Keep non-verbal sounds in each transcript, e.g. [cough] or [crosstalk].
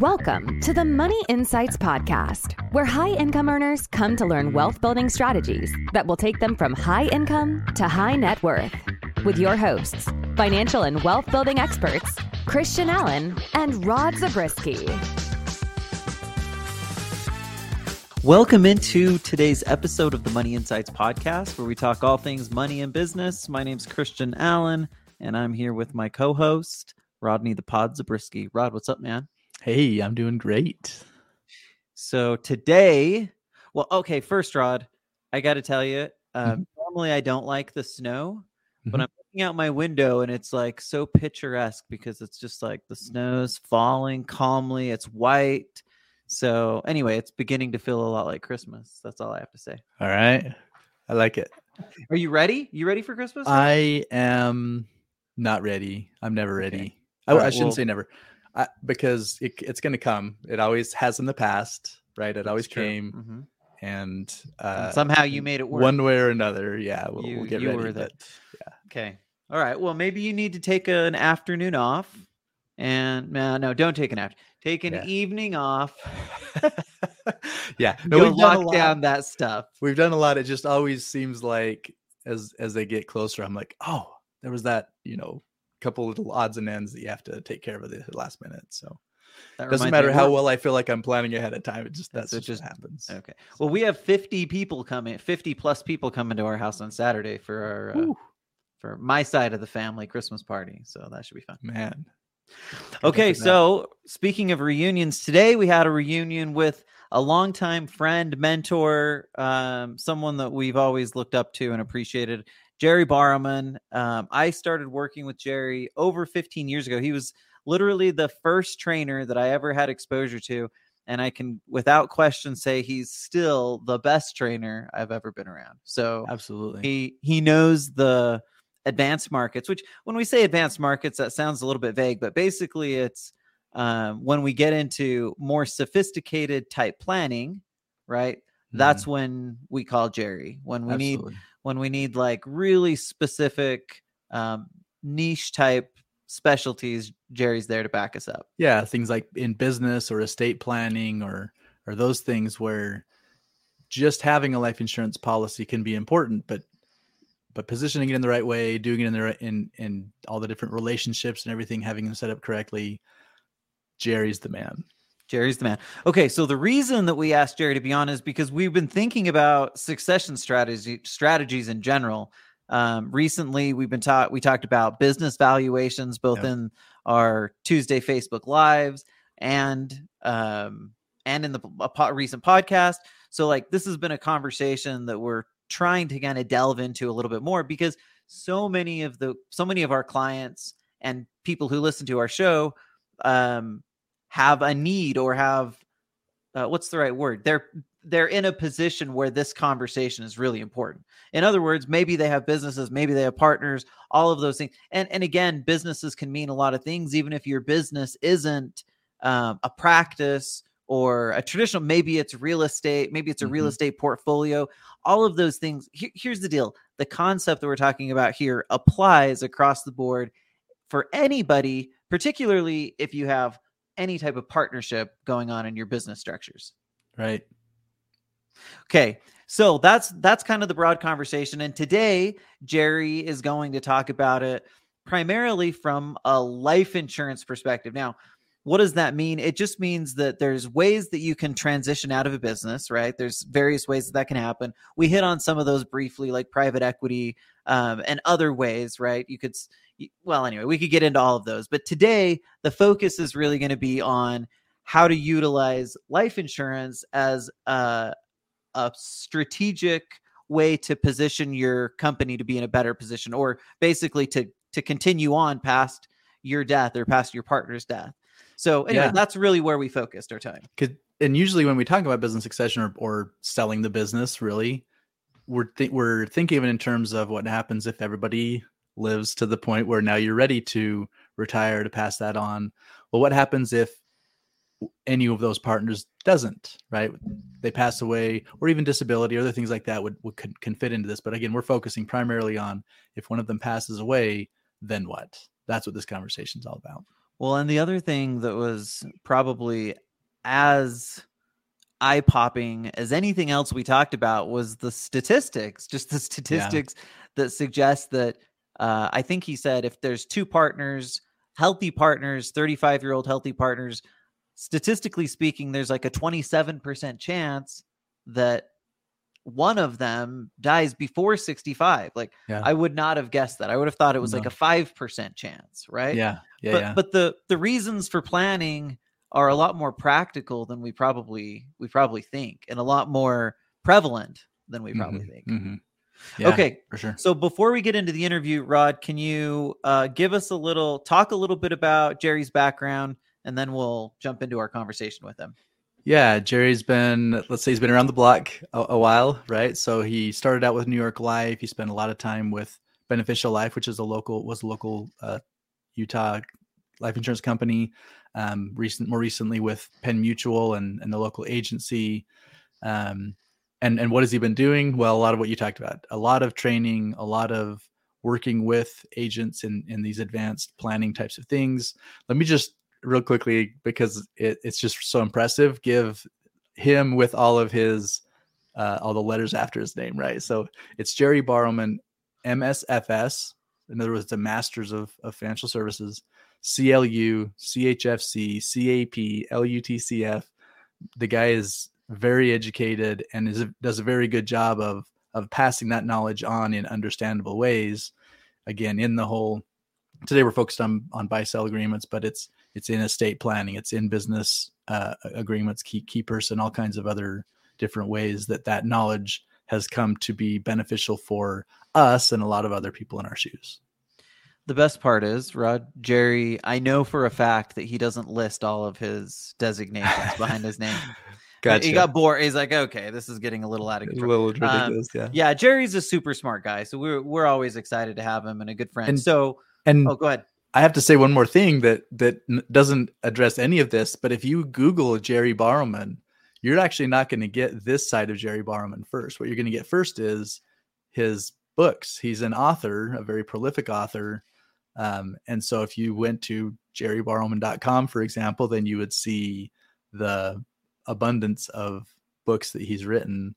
Welcome to the Money Insights Podcast, where high income earners come to learn wealth building strategies that will take them from high income to high net worth. With your hosts, financial and wealth building experts, Christian Allen and Rod Zabriskie. Welcome into today's episode of the Money Insights Podcast, where we talk all things money and business. My name's Christian Allen, and I'm here with my co host, Rodney the Pod Zabriskie. Rod, what's up, man? Hey, I'm doing great. So today, well, okay, first, Rod, I got to tell you, um, Mhm. normally I don't like the snow, but Mhm. I'm looking out my window and it's like so picturesque because it's just like the snow's falling calmly, it's white. So, anyway, it's beginning to feel a lot like Christmas. That's all I have to say. All right. I like it. Are you ready? You ready for Christmas? I am not ready. I'm never Okay. ready. I, All I shouldn't well- say never I, because it, it's going to come. It always has in the past, right? It always true. came. Mhm. And, And uh, somehow you made it work. one way or another. Yeah. We'll, you, we'll get you ready. but okay. All right. Well, maybe you need to take an afternoon off, and no, no, don't take an after. Take an Yeah. evening off. [laughs] yeah. No, No, Go we've done, a lock lot. down that stuff. we've done a lot. It just always seems like as as they get closer, I'm like, oh, there was that, you know, couple little odds and ends that you have to take care of at the last minute. So That doesn't matter how well I feel like I'm planning ahead of time. It just that's So just, just- happens. Okay. Well, we have 50 people coming, 50 plus people coming to our house on Saturday for our uh, for my side of the family Christmas party. So that should be fun. man. Okay, so speaking of reunions, today we had a reunion with a longtime friend, mentor, um, someone that we've always looked up to and appreciated, Jerry Borrowman. Um, I started working with Jerry over 15 years ago. He was literally the first trainer that I ever had exposure to. And I can, without question, say he's still the best trainer I've ever been around. So absolutely. he he knows the advanced markets which when we say advanced markets that sounds a little bit vague but basically it's um, when we get into more sophisticated type planning right that's when we call jerry when we Mhm, need absolutely. When we need like really specific um, niche type specialties jerry's there to back us up yeah, things like in business or estate planning or or those things where just having a life insurance policy can be important, but but positioning it in the right way, doing it in the right in in all the different relationships and everything, having them set up correctly, Jerry's the man. Jerry's the man. Okay, so the reason that we asked Jerry to be on is because we've been thinking about succession strategy strategies in general. Um, recently, we've been taught we talked about business valuations both Yeah. in our Tuesday Facebook lives and um, and in the a po- recent podcast. So, like, this has been a conversation that we're trying to kind of delve into a little bit more because so many of the so many of our clients and people who listen to our show um, have a need or have uh, what's the right word? They're they're in a position where this conversation is really important. In other words maybe they have businesses maybe they have partners all of those things. And and again businesses can mean a lot of things even if your business isn't um, a practice or a traditional maybe it's real estate maybe it's a real Mhm. estate portfolio all of those things. Here- here's the deal. The concept that we're talking about here applies across the board for anybody particularly if you have any type of partnership going on in your business structures. Right. Okay, so that's that's kind of the broad conversation and today Jerry is going to talk about it primarily from a life insurance perspective. Now, what does that mean? It just means that there's ways that you can transition out of a business, right? There's various ways that that can happen. We hit on some of those briefly, like private equity um, and other ways, right? You could, well, anyway, we could get into all of those. But today, the focus is really going to be on how to utilize life insurance as a, a strategic way to position your company to be in a better position, or basically to to continue on past your death or past your partner's death. So anyway, Yeah. that's really where we focused our time. And usually when we talk about business succession or, or selling the business, really, we're th- we're thinking of it in terms of what happens if everybody lives to the point where now you're ready to retire to pass that on. Well, what happens if any of those partners doesn't? Right, they pass away, or even disability, or other things like that would, would can, can fit into this. But again, we're focusing primarily on if one of them passes away, then what? That's what this conversation is all about. Well, and the other thing that was probably as eye popping as anything else we talked about was the statistics, just the statistics yeah. that suggest that uh, I think he said if there's two partners, healthy partners, 35 year old healthy partners, statistically speaking, there's like a 27% chance that one of them dies before 65 like yeah. i would not have guessed that i would have thought it was no. like a 5% chance right yeah yeah but yeah. but the the reasons for planning are a lot more practical than we probably we probably think and a lot more prevalent than we probably mm-hmm. think mm-hmm. Yeah, okay for sure so before we get into the interview rod can you uh, give us a little talk a little bit about jerry's background and then we'll jump into our conversation with him yeah, Jerry's been, let's say he's been around the block a, a, while, right? So he started out with New York Life. He spent a lot of time with Beneficial Life, which is a local, was a local uh, Utah life insurance company. Um, recent, more recently with Penn Mutual and, and the local agency. Um, and and what has he been doing? Well, a lot of what you talked about, a lot of training, a lot of working with agents in in these advanced planning types of things. Let me just real quickly because it, it's just so impressive. Give him with all of his uh, all the letters after his name, right? So it's Jerry Borrowman, MSFS. In other words, the Masters of, of Financial Services, CLU, CHFC, CAP, LUTCF. The guy is very educated and is does a very good job of of passing that knowledge on in understandable ways. Again, in the whole today we're focused on on buy sell agreements, but it's it's in estate planning, it's in business uh, agreements, key keepers, and all kinds of other different ways that that knowledge has come to be beneficial for us and a lot of other people in our shoes. The best part is, Rod, Jerry, I know for a fact that he doesn't list all of his designations behind his name. [laughs] Gotcha. He got bored. He's like, okay, this is getting a little out of control. A little ridiculous, um, yeah. Yeah, Jerry's a super smart guy, so we're we're always excited to have him and a good friend. And, so, and oh, go ahead. I have to say one more thing that that doesn't address any of this, but if you Google Jerry Borrowman, you're actually not going to get this side of Jerry Borrowman first. What you're going to get first is his books. He's an author, a very prolific author. Um, and so if you went to jerryborrowman.com, for example, then you would see the abundance of books that he's written.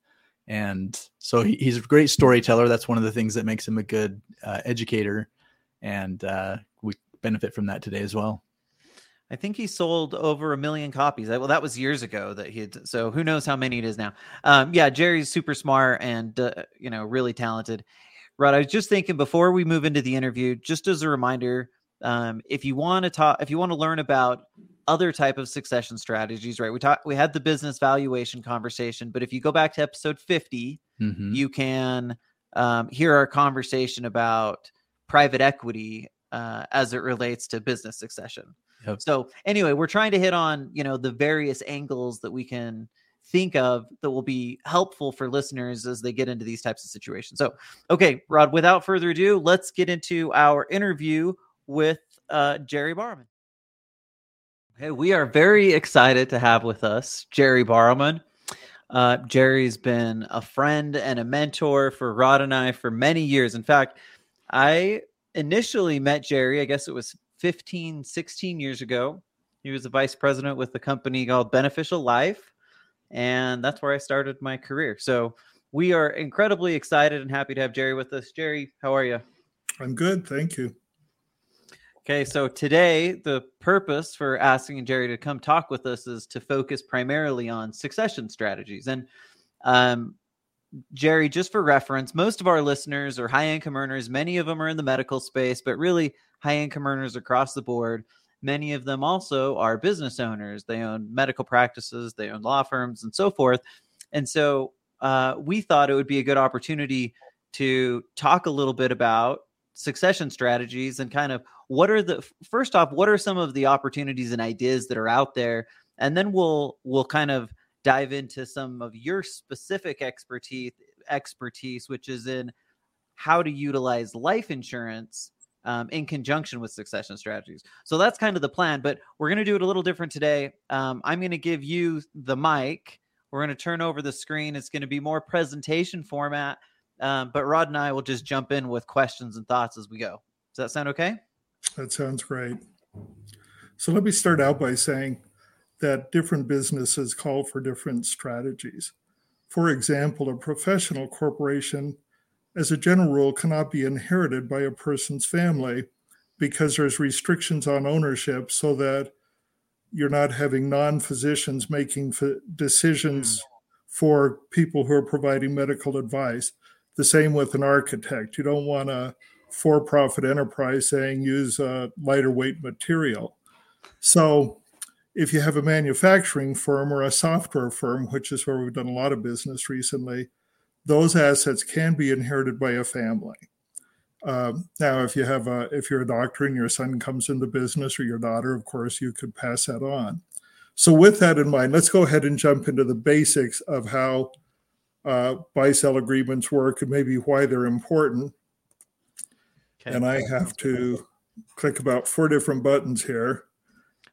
And so he, he's a great storyteller. That's one of the things that makes him a good uh, educator. And uh, we benefit from that today as well. I think he sold over a million copies. Well, that was years ago that he had. So who knows how many it is now? Um, yeah, Jerry's super smart and uh, you know really talented. Rod, I was just thinking before we move into the interview, just as a reminder, um, if you want to talk, if you want to learn about other type of succession strategies, right? We talked, we had the business valuation conversation, but if you go back to episode 50, mm-hmm. you can um, hear our conversation about private equity uh, as it relates to business succession. Yep. So anyway, we're trying to hit on you know the various angles that we can think of that will be helpful for listeners as they get into these types of situations. So, okay, Rod, without further ado, let's get into our interview with uh, Jerry Borrowman. Okay, we are very excited to have with us Jerry Borrowman. Uh, Jerry's been a friend and a mentor for Rod and I for many years. In fact, I initially met Jerry, I guess it was 15, 16 years ago. He was a vice president with a company called Beneficial Life. And that's where I started my career. So we are incredibly excited and happy to have Jerry with us. Jerry, how are you? I'm good. Thank you. Okay, so today the purpose for asking Jerry to come talk with us is to focus primarily on succession strategies. And um, Jerry, just for reference, most of our listeners are high income earners. Many of them are in the medical space, but really high income earners across the board. Many of them also are business owners. They own medical practices, they own law firms, and so forth. And so uh, we thought it would be a good opportunity to talk a little bit about succession strategies and kind of what are the first off what are some of the opportunities and ideas that are out there? And then we'll we'll kind of dive into some of your specific expertise expertise which is in how to utilize life insurance um, in conjunction with succession strategies. So that's kind of the plan but we're going to do it a little different today. Um, i'm going to give you the mic. We're going to turn over the screen. It's going to be more presentation format um, but rod and i will just jump in with questions and thoughts as we go does that sound okay that sounds great So let me start out by saying that different businesses call for different strategies. For example, a professional corporation, as a general rule, cannot be inherited by a person's family because there's restrictions on ownership so that you're not having non-physicians making decisions mm. for people who are providing medical advice the same with an architect. You don't want a for-profit enterprise saying use a lighter weight material. So if you have a manufacturing firm or a software firm which is where we've done a lot of business recently those assets can be inherited by a family. Um, now, if you have a, if you're a doctor and your son comes into business or your daughter, of course, you could pass that on. So, with that in mind, let's go ahead and jump into the basics of how uh, buy-sell agreements work and maybe why they're important. Okay. And I have to click about four different buttons here.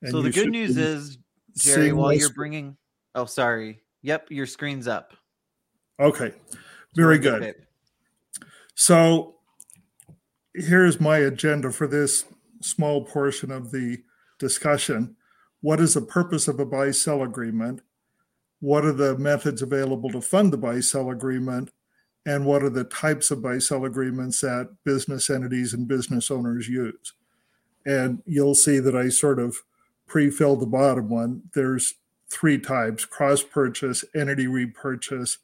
so the good news is, Jerry, while you're bringing, oh, sorry, yep, your screen's up. Okay, very good. So here's my agenda for this small portion of the discussion. What is the purpose of a buy sell agreement? What are the methods available to fund the buy sell agreement? And what are the types of buy sell agreements that business entities and business owners use? And you'll see that I sort of pre filled the bottom one. There's three types cross purchase, entity repurchase,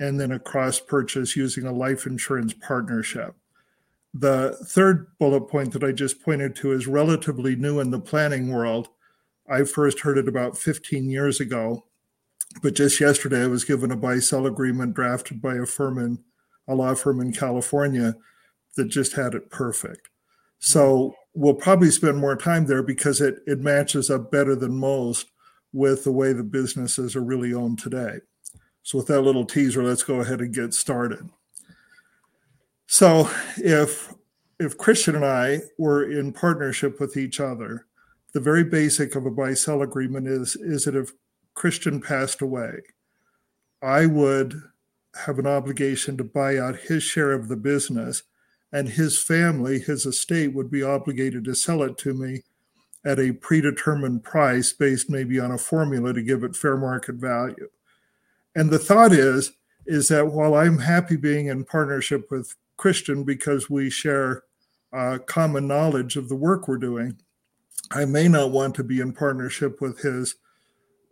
and then a cross purchase using a life insurance partnership. The third bullet point that I just pointed to is relatively new in the planning world. I first heard it about 15 years ago, but just yesterday I was given a buy sell agreement drafted by a firm in a law firm in California that just had it perfect. So mm-hmm. we'll probably spend more time there because it, it matches up better than most with the way the businesses are really owned today. So, with that little teaser, let's go ahead and get started. So if if Christian and I were in partnership with each other, the very basic of a buy sell agreement is is that if Christian passed away, I would have an obligation to buy out his share of the business, and his family, his estate, would be obligated to sell it to me at a predetermined price based maybe on a formula to give it fair market value. And the thought is is that while I'm happy being in partnership with Christian because we share uh, common knowledge of the work we're doing. I may not want to be in partnership with his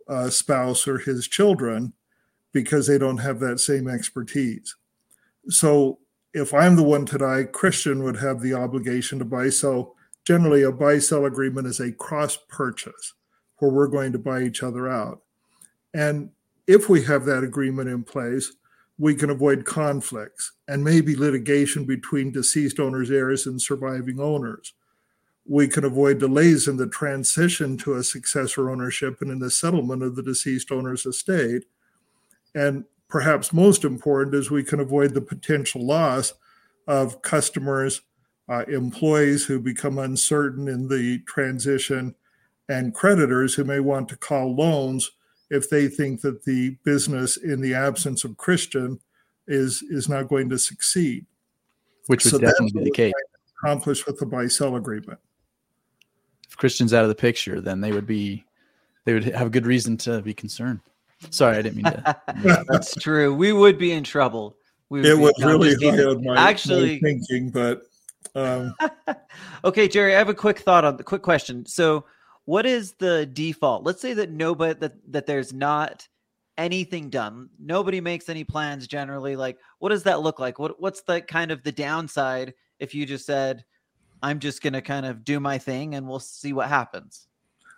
uh, spouse or his children because they don't have that same expertise. So if I'm the one to die, Christian would have the obligation to buy. So generally, a buy sell agreement is a cross purchase where we're going to buy each other out. And if we have that agreement in place, we can avoid conflicts and maybe litigation between deceased owners, heirs, and surviving owners. We can avoid delays in the transition to a successor ownership and in the settlement of the deceased owner's estate. And perhaps most important is we can avoid the potential loss of customers, uh, employees who become uncertain in the transition, and creditors who may want to call loans if they think that the business in the absence of Christian is is not going to succeed. Which would so definitely be the case. Accomplished with the buy sell agreement. If Christian's out of the picture, then they would be they would have good reason to be concerned. Sorry, I didn't mean to. [laughs] That's true. We would be in trouble. We it was really high on my, actually my thinking, but um... [laughs] okay, Jerry, I have a quick thought on the quick question. So what is the default? Let's say that nobody that that there's not anything done. Nobody makes any plans generally. Like, what does that look like? What what's the kind of the downside if you just said, I'm just gonna kind of do my thing and we'll see what happens?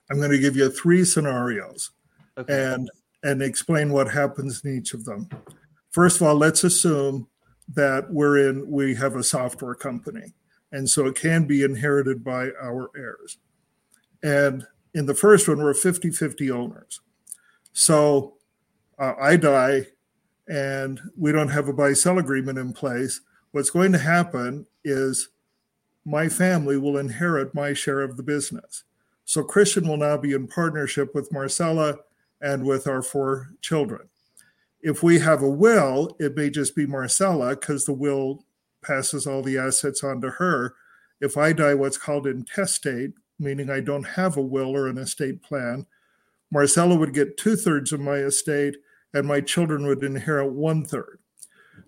I'm going to give you three scenarios okay. and and explain what happens in each of them. First of all, let's assume that we're in we have a software company and so it can be inherited by our heirs. And in the first one, we're 50 50 owners. So uh, I die and we don't have a buy sell agreement in place. What's going to happen is my family will inherit my share of the business. So Christian will now be in partnership with Marcella and with our four children. If we have a will, it may just be Marcella because the will passes all the assets on to her. If I die, what's called intestate, meaning I don't have a will or an estate plan. Marcella would get two thirds of my estate, and my children would inherit one third.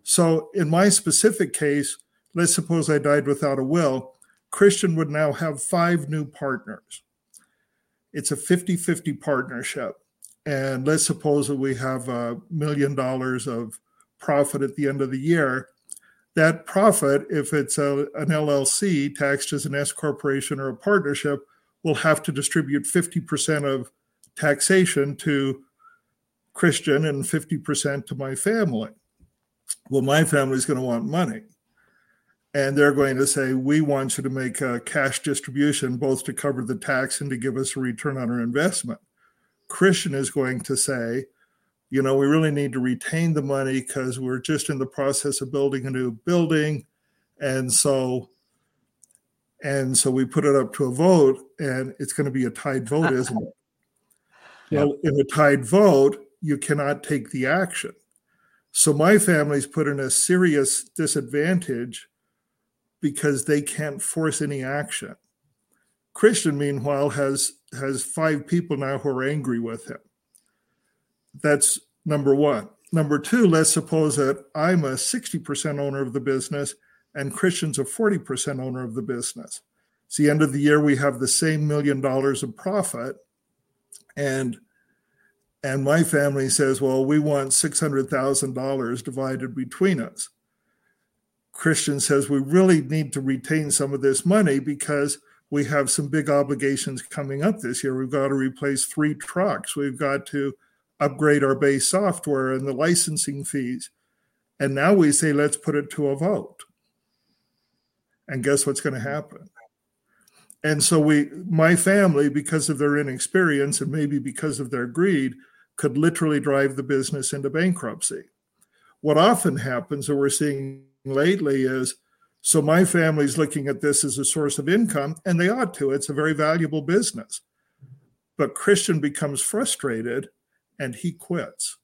So, in my specific case, let's suppose I died without a will, Christian would now have five new partners. It's a 50 50 partnership. And let's suppose that we have a million dollars of profit at the end of the year. That profit, if it's a, an LLC taxed as an S corporation or a partnership, will have to distribute 50% of taxation to Christian and 50% to my family. Well, my family is going to want money. And they're going to say, we want you to make a cash distribution both to cover the tax and to give us a return on our investment. Christian is going to say, you know, we really need to retain the money because we're just in the process of building a new building. And so, and so we put it up to a vote, and it's going to be a tied vote, [laughs] isn't it? Well, in a tied vote, you cannot take the action. So my family's put in a serious disadvantage because they can't force any action. Christian, meanwhile, has has five people now who are angry with him. That's number one. Number two, let's suppose that I'm a 60% owner of the business and Christian's a 40% owner of the business. It's the end of the year, we have the same million dollars of profit. And and my family says, well, we want $600,000 divided between us. Christian says, we really need to retain some of this money because we have some big obligations coming up this year. We've got to replace three trucks. We've got to upgrade our base software and the licensing fees. And now we say, let's put it to a vote. And guess what's going to happen? And so we, my family, because of their inexperience and maybe because of their greed, could literally drive the business into bankruptcy. What often happens, or we're seeing lately, is so my family's looking at this as a source of income, and they ought to. It's a very valuable business. But Christian becomes frustrated and he quits.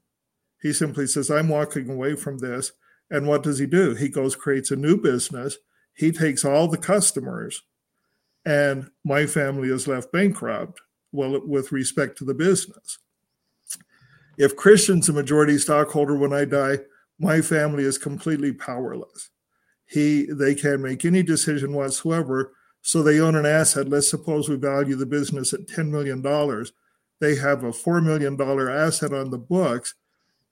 He simply says, I'm walking away from this. And what does he do? He goes, creates a new business. He takes all the customers, and my family is left bankrupt well, with respect to the business. If Christian's a majority stockholder when I die, my family is completely powerless. He they can't make any decision whatsoever. So they own an asset. Let's suppose we value the business at $10 million. They have a $4 million asset on the books,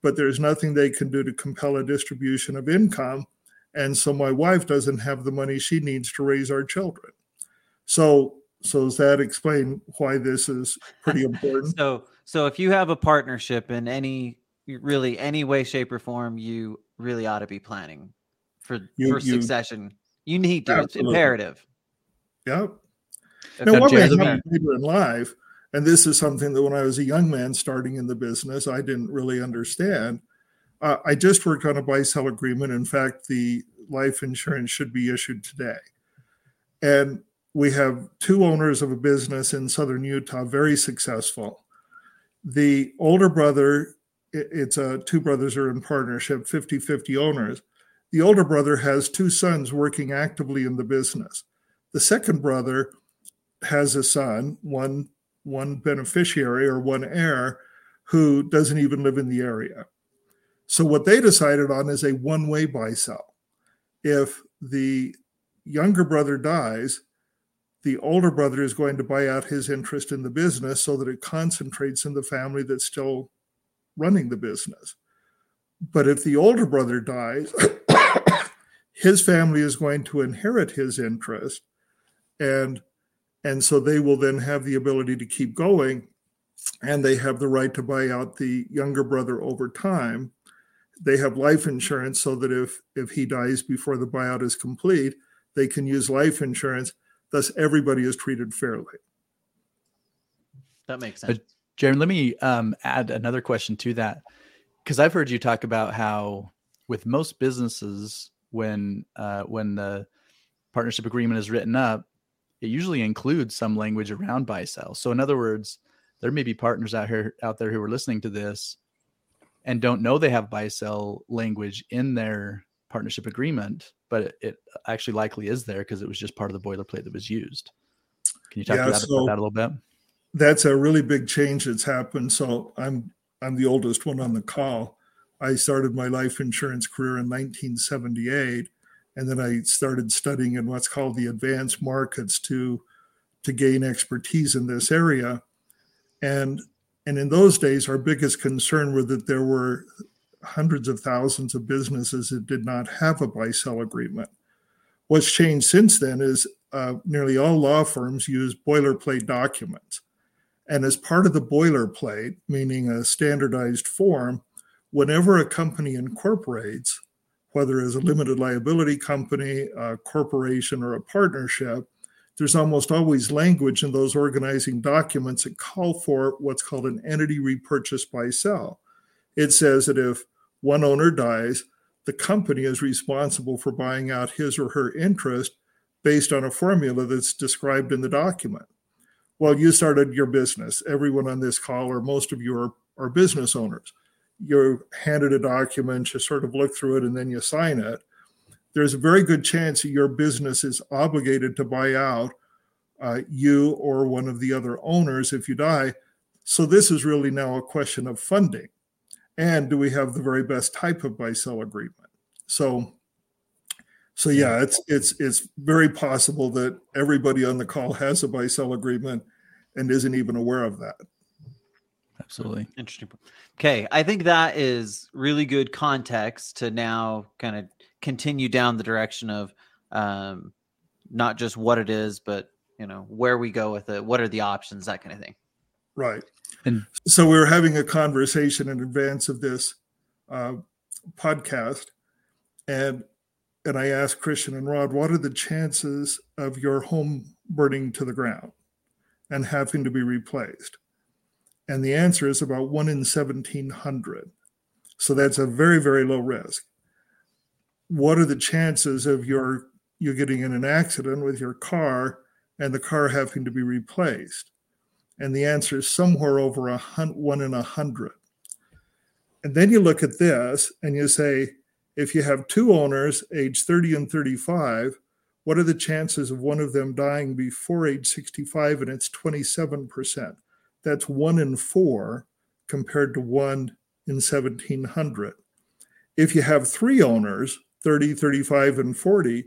but there's nothing they can do to compel a distribution of income. And so my wife doesn't have the money she needs to raise our children. So so does that explain why this is pretty [laughs] important? so so if you have a partnership in any really any way, shape, or form, you really ought to be planning for you, for you, succession. You need to. Absolutely. It's imperative. Yep. Now, what may happen later in life, and this is something that when I was a young man starting in the business, I didn't really understand. Uh, I just worked on a buy sell agreement. In fact, the life insurance should be issued today. And we have two owners of a business in southern Utah, very successful. The older brother, it's a two brothers are in partnership, 50 50 owners. The older brother has two sons working actively in the business. The second brother has a son, one one beneficiary or one heir who doesn't even live in the area. So what they decided on is a one-way buy sell. If the younger brother dies, the older brother is going to buy out his interest in the business so that it concentrates in the family that still running the business. But if the older brother dies, [coughs] his family is going to inherit his interest and and so they will then have the ability to keep going and they have the right to buy out the younger brother over time. They have life insurance so that if if he dies before the buyout is complete they can use life insurance. Thus everybody is treated fairly. That makes sense. but jaron let me um, add another question to that because i've heard you talk about how with most businesses when uh, when the partnership agreement is written up, it usually includes some language around buy sell. So in other words, there may be partners out here out there who are listening to this and don't know they have buy sell language in their partnership agreement, but it, it actually likely is there because it was just part of the boilerplate that was used. Can you talk yeah, about, so that a little bit? That's a really big change that's happened. So I'm I'm the oldest one on the call. I started my life insurance career in 1978, and then I started studying in what's called the advanced markets to to gain expertise in this area. And and in those days, our biggest concern were that there were hundreds of thousands of businesses that did not have a buy sell agreement. What's changed since then is uh, nearly all law firms use boilerplate documents. And as part of the boilerplate, meaning a standardized form, whenever a company incorporates, whether as a limited liability company, a corporation, or a partnership, there's almost always language in those organizing documents that call for what's called an entity repurchase buy sell. It says that if one owner dies, the company is responsible for buying out his or her interest based on a formula that's described in the document. Well, you started your business. Everyone on this call, or most of you, are, are business owners. You're handed a document, you sort of look through it, and then you sign it. There's a very good chance that your business is obligated to buy out uh, you or one of the other owners if you die. So, this is really now a question of funding. And do we have the very best type of buy sell agreement? So, so yeah, it's it's it's very possible that everybody on the call has a buy sell agreement and isn't even aware of that. Absolutely. Interesting. Okay, I think that is really good context to now kind of continue down the direction of um, not just what it is, but you know where we go with it. What are the options? That kind of thing. Right. And so we were having a conversation in advance of this uh, podcast, and and I asked Christian and Rod, what are the chances of your home burning to the ground and having to be replaced? And the answer is about one in 1700. So that's a very, very low risk. What are the chances of your you getting in an accident with your car and the car having to be replaced? And the answer is somewhere over a hun- one in a hundred. And then you look at this and you say, if you have two owners, age 30 and 35, what are the chances of one of them dying before age 65? And it's 27%. That's one in four compared to one in 1700. If you have three owners, 30, 35, and 40,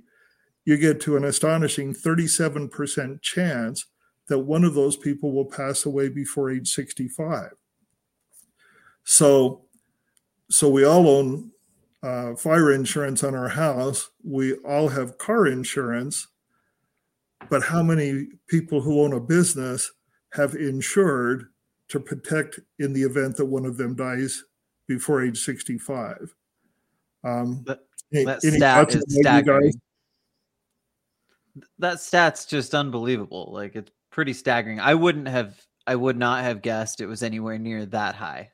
you get to an astonishing 37% chance that one of those people will pass away before age 65. So, so we all own uh, fire insurance on our house. We all have car insurance. But how many people who own a business have insured to protect in the event that one of them dies before age 65? Um, that, that stat is staggering. That stat's just unbelievable. Like it's pretty staggering. I wouldn't have, I would not have guessed it was anywhere near that high.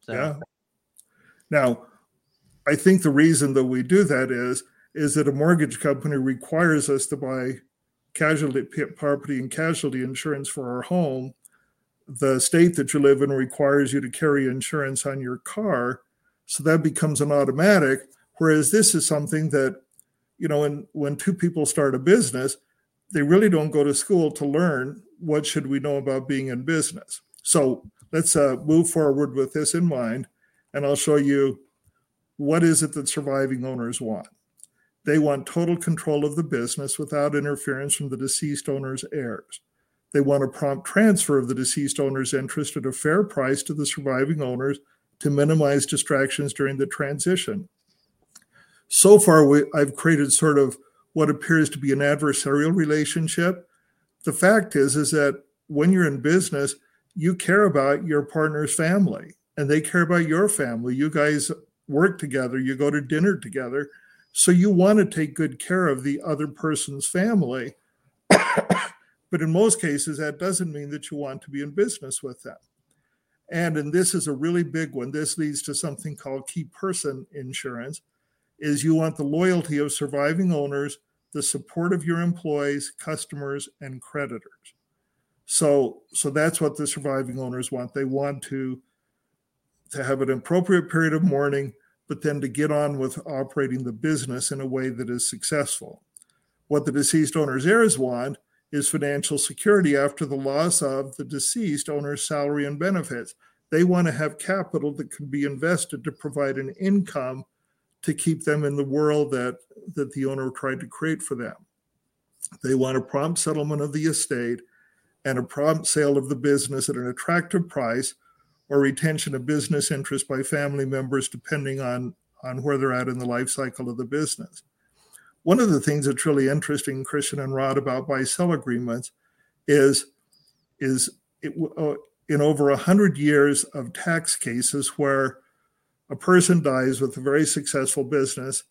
So. Yeah. Now, I think the reason that we do that is is that a mortgage company requires us to buy casualty property and casualty insurance for our home. The state that you live in requires you to carry insurance on your car, so that becomes an automatic. Whereas this is something that, you know, when when two people start a business, they really don't go to school to learn what should we know about being in business. So let's uh, move forward with this in mind, and I'll show you what is it that surviving owners want? They want total control of the business without interference from the deceased owner's heirs. They want a prompt transfer of the deceased owner's interest at a fair price to the surviving owners to minimize distractions during the transition. So far, we, I've created sort of what appears to be an adversarial relationship. The fact is, is that when you're in business, you care about your partner's family and they care about your family. You guys work together, you go to dinner together. So you want to take good care of the other person's family. [coughs] but in most cases, that doesn't mean that you want to be in business with them. And and this is a really big one. This leads to something called key person insurance is you want the loyalty of surviving owners, the support of your employees, customers and creditors. So so that's what the surviving owners want. They want to to have an appropriate period of mourning, but then to get on with operating the business in a way that is successful. What the deceased owner's heirs want is financial security after the loss of the deceased owner's salary and benefits. They want to have capital that can be invested to provide an income to keep them in the world that, that the owner tried to create for them. They want a prompt settlement of the estate and a prompt sale of the business at an attractive price or retention of business interest by family members depending on, on where they're at in the life cycle of the business. One of the things that's really interesting, Christian and Rod, about buy sell agreements is, is it, uh, in over 100 years of tax cases where a person dies with a very successful business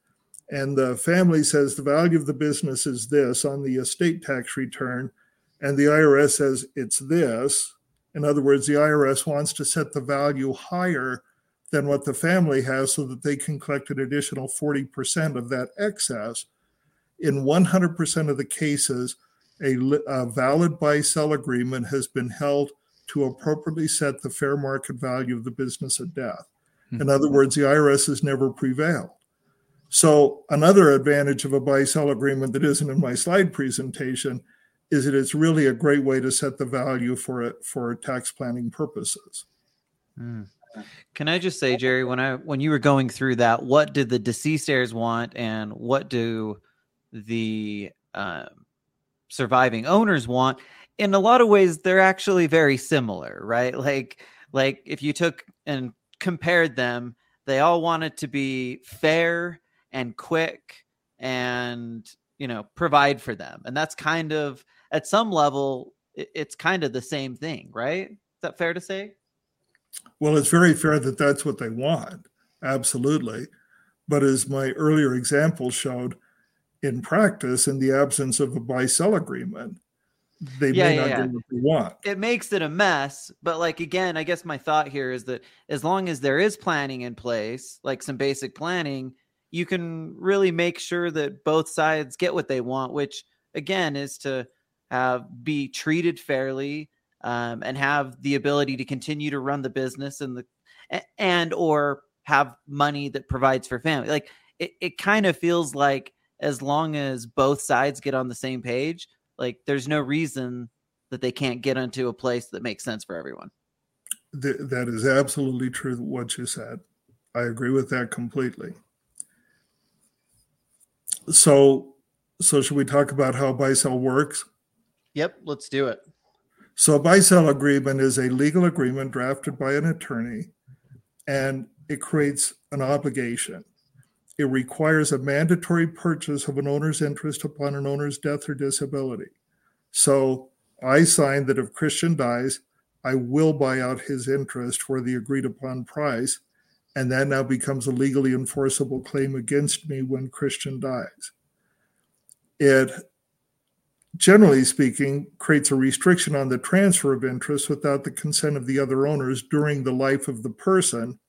and the family says the value of the business is this on the estate tax return and the IRS says it's this in other words the IRS wants to set the value higher than what the family has so that they can collect an additional 40% of that excess in 100% of the cases a, a valid buy sell agreement has been held to appropriately set the fair market value of the business at death. Mm-hmm. In other words, the IRS has never prevailed. So, another advantage of a buy sell agreement that isn't in my slide presentation is that it's really a great way to set the value for it for tax planning purposes. Mm. Can I just say, Jerry, when I when you were going through that, what did the deceased heirs want, and what do the uh, surviving owners want? in a lot of ways they're actually very similar, right? Like like if you took and compared them, they all wanted to be fair and quick and you know provide for them and that's kind of at some level it's kind of the same thing right is that fair to say well it's very fair that that's what they want absolutely but as my earlier example showed in practice in the absence of a buy sell agreement they yeah, may yeah, not yeah. get what they want. It makes it a mess. But like again, I guess my thought here is that as long as there is planning in place, like some basic planning, you can really make sure that both sides get what they want, which again is to be treated fairly um, and have the ability to continue to run the business and the and or have money that provides for family. Like it, it kind of feels like as long as both sides get on the same page, like there's no reason that they can't get into a place that makes sense for everyone. that is absolutely true what you said. I agree with that completely. So, so should we talk about how buy sell works? Yep, let's do it. So, a buy sell agreement is a legal agreement drafted by an attorney, and it creates an obligation. It requires a mandatory purchase of an owner's interest upon an owner's death or disability. So I sign that if Christian dies, I will buy out his interest for the agreed upon price. And that now becomes a legally enforceable claim against me when Christian dies. It, generally speaking, creates a restriction on the transfer of interest without the consent of the other owners during the life of the person.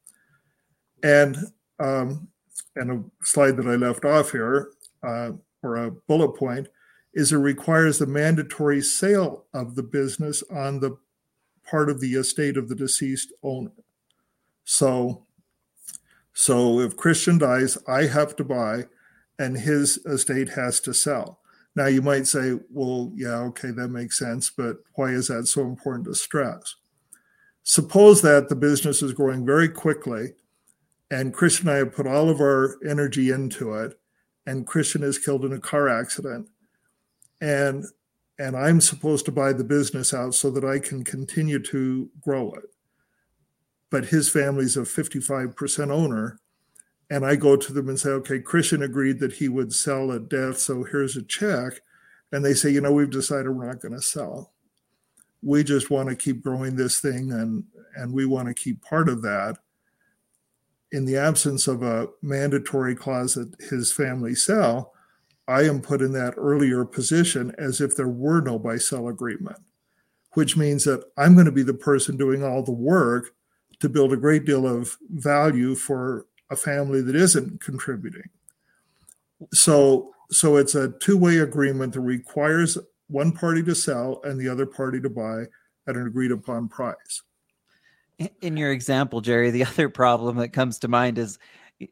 And um, and a slide that I left off here, uh, or a bullet point, is it requires the mandatory sale of the business on the part of the estate of the deceased owner. So, so if Christian dies, I have to buy, and his estate has to sell. Now you might say, well, yeah, okay, that makes sense, but why is that so important to stress? Suppose that the business is growing very quickly and Christian and I have put all of our energy into it. And Christian is killed in a car accident. And and I'm supposed to buy the business out so that I can continue to grow it. But his family's a 55% owner. And I go to them and say, okay, Christian agreed that he would sell at death. So here's a check. And they say, you know, we've decided we're not going to sell. We just want to keep growing this thing and and we want to keep part of that in the absence of a mandatory clause that his family sell, I am put in that earlier position as if there were no buy sell agreement, which means that I'm going to be the person doing all the work to build a great deal of value for a family that isn't contributing. So, so it's a two-way agreement that requires one party to sell and the other party to buy at an agreed upon price in your example, Jerry, the [laughs] other problem that comes to mind is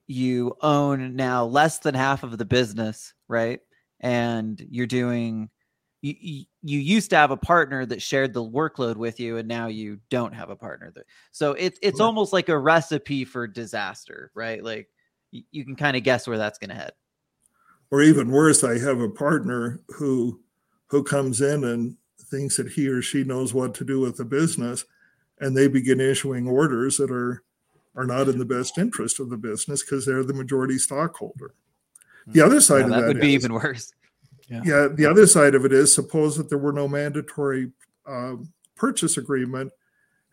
you own now less than half of the business, right? And you're doing you used to have a partner that shared the workload with you and now you don't have a partner that so it's it's right. almost like a recipe for disaster right like you, you can kind of guess where that's going to head or even worse i have a partner who who comes in and thinks that he or she knows what to do with the business and they begin issuing orders that are are not in the best interest of the business because they're the majority stockholder the hmm. other side yeah, of that, that would be even worse yeah. yeah. The other side of it is suppose that there were no mandatory uh, purchase agreement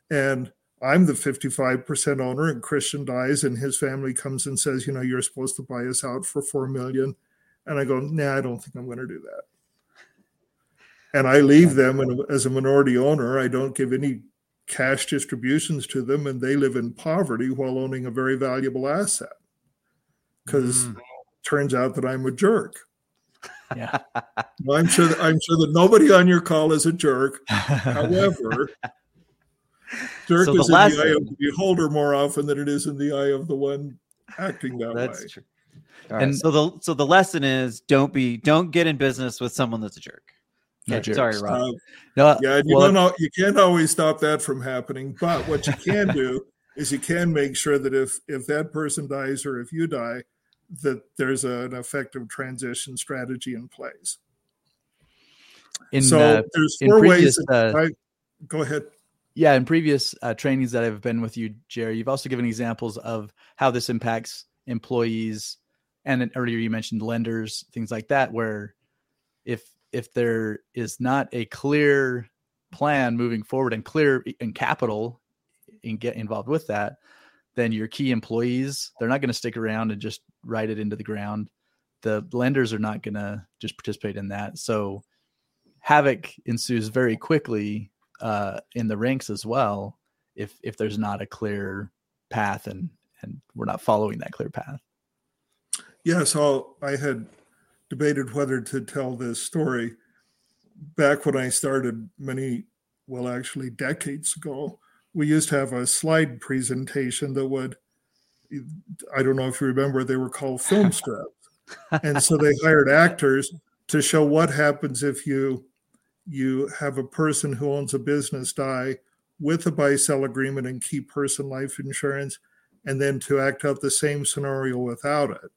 and I'm the 55% owner and Christian dies and his family comes and says, you know, you're supposed to buy us out for 4 million. And I go, nah, I don't think I'm going to do that. And I leave them and as a minority owner. I don't give any cash distributions to them and they live in poverty while owning a very valuable asset. Because mm. turns out that I'm a jerk. Yeah. well, I'm sure that I'm sure that nobody on your call is a jerk. However, [laughs] jerk so is in the eye of the beholder more often than it is in the eye of the one acting that that's way. True. and so the so the lesson is don't be don't get in business with someone that's a jerk. No okay, sorry, Rod. Uh, no, yeah, you well, don't know you can't always stop that from happening, but what you can do is you can make sure that if if that person dies or if you die, that there's an effective transition strategy in place. In, so uh, there's four previous, ways. Uh, I, go ahead. Yeah, in previous uh, trainings that I've been with you, Jerry, you've also given examples of how this impacts employees, and earlier you mentioned lenders, things like that, where if if there is not a clear plan moving forward and clear and capital and get involved with that, then your key employees they're not going to stick around and just write it into the ground. The lenders are not going to just participate in that. So havoc ensues very quickly uh, in the ranks as well if if there's not a clear path and and we're not following that clear path. Yeah so i had debated whether to tell this story back when i started many well actually decades ago we used to have a slide presentation that would i don't know if you remember they were called film [laughs] strips. And so they hired actors to show what happens if you you have a person who owns a business die with a buy sell agreement and key person life insurance and then to act out the same scenario without it.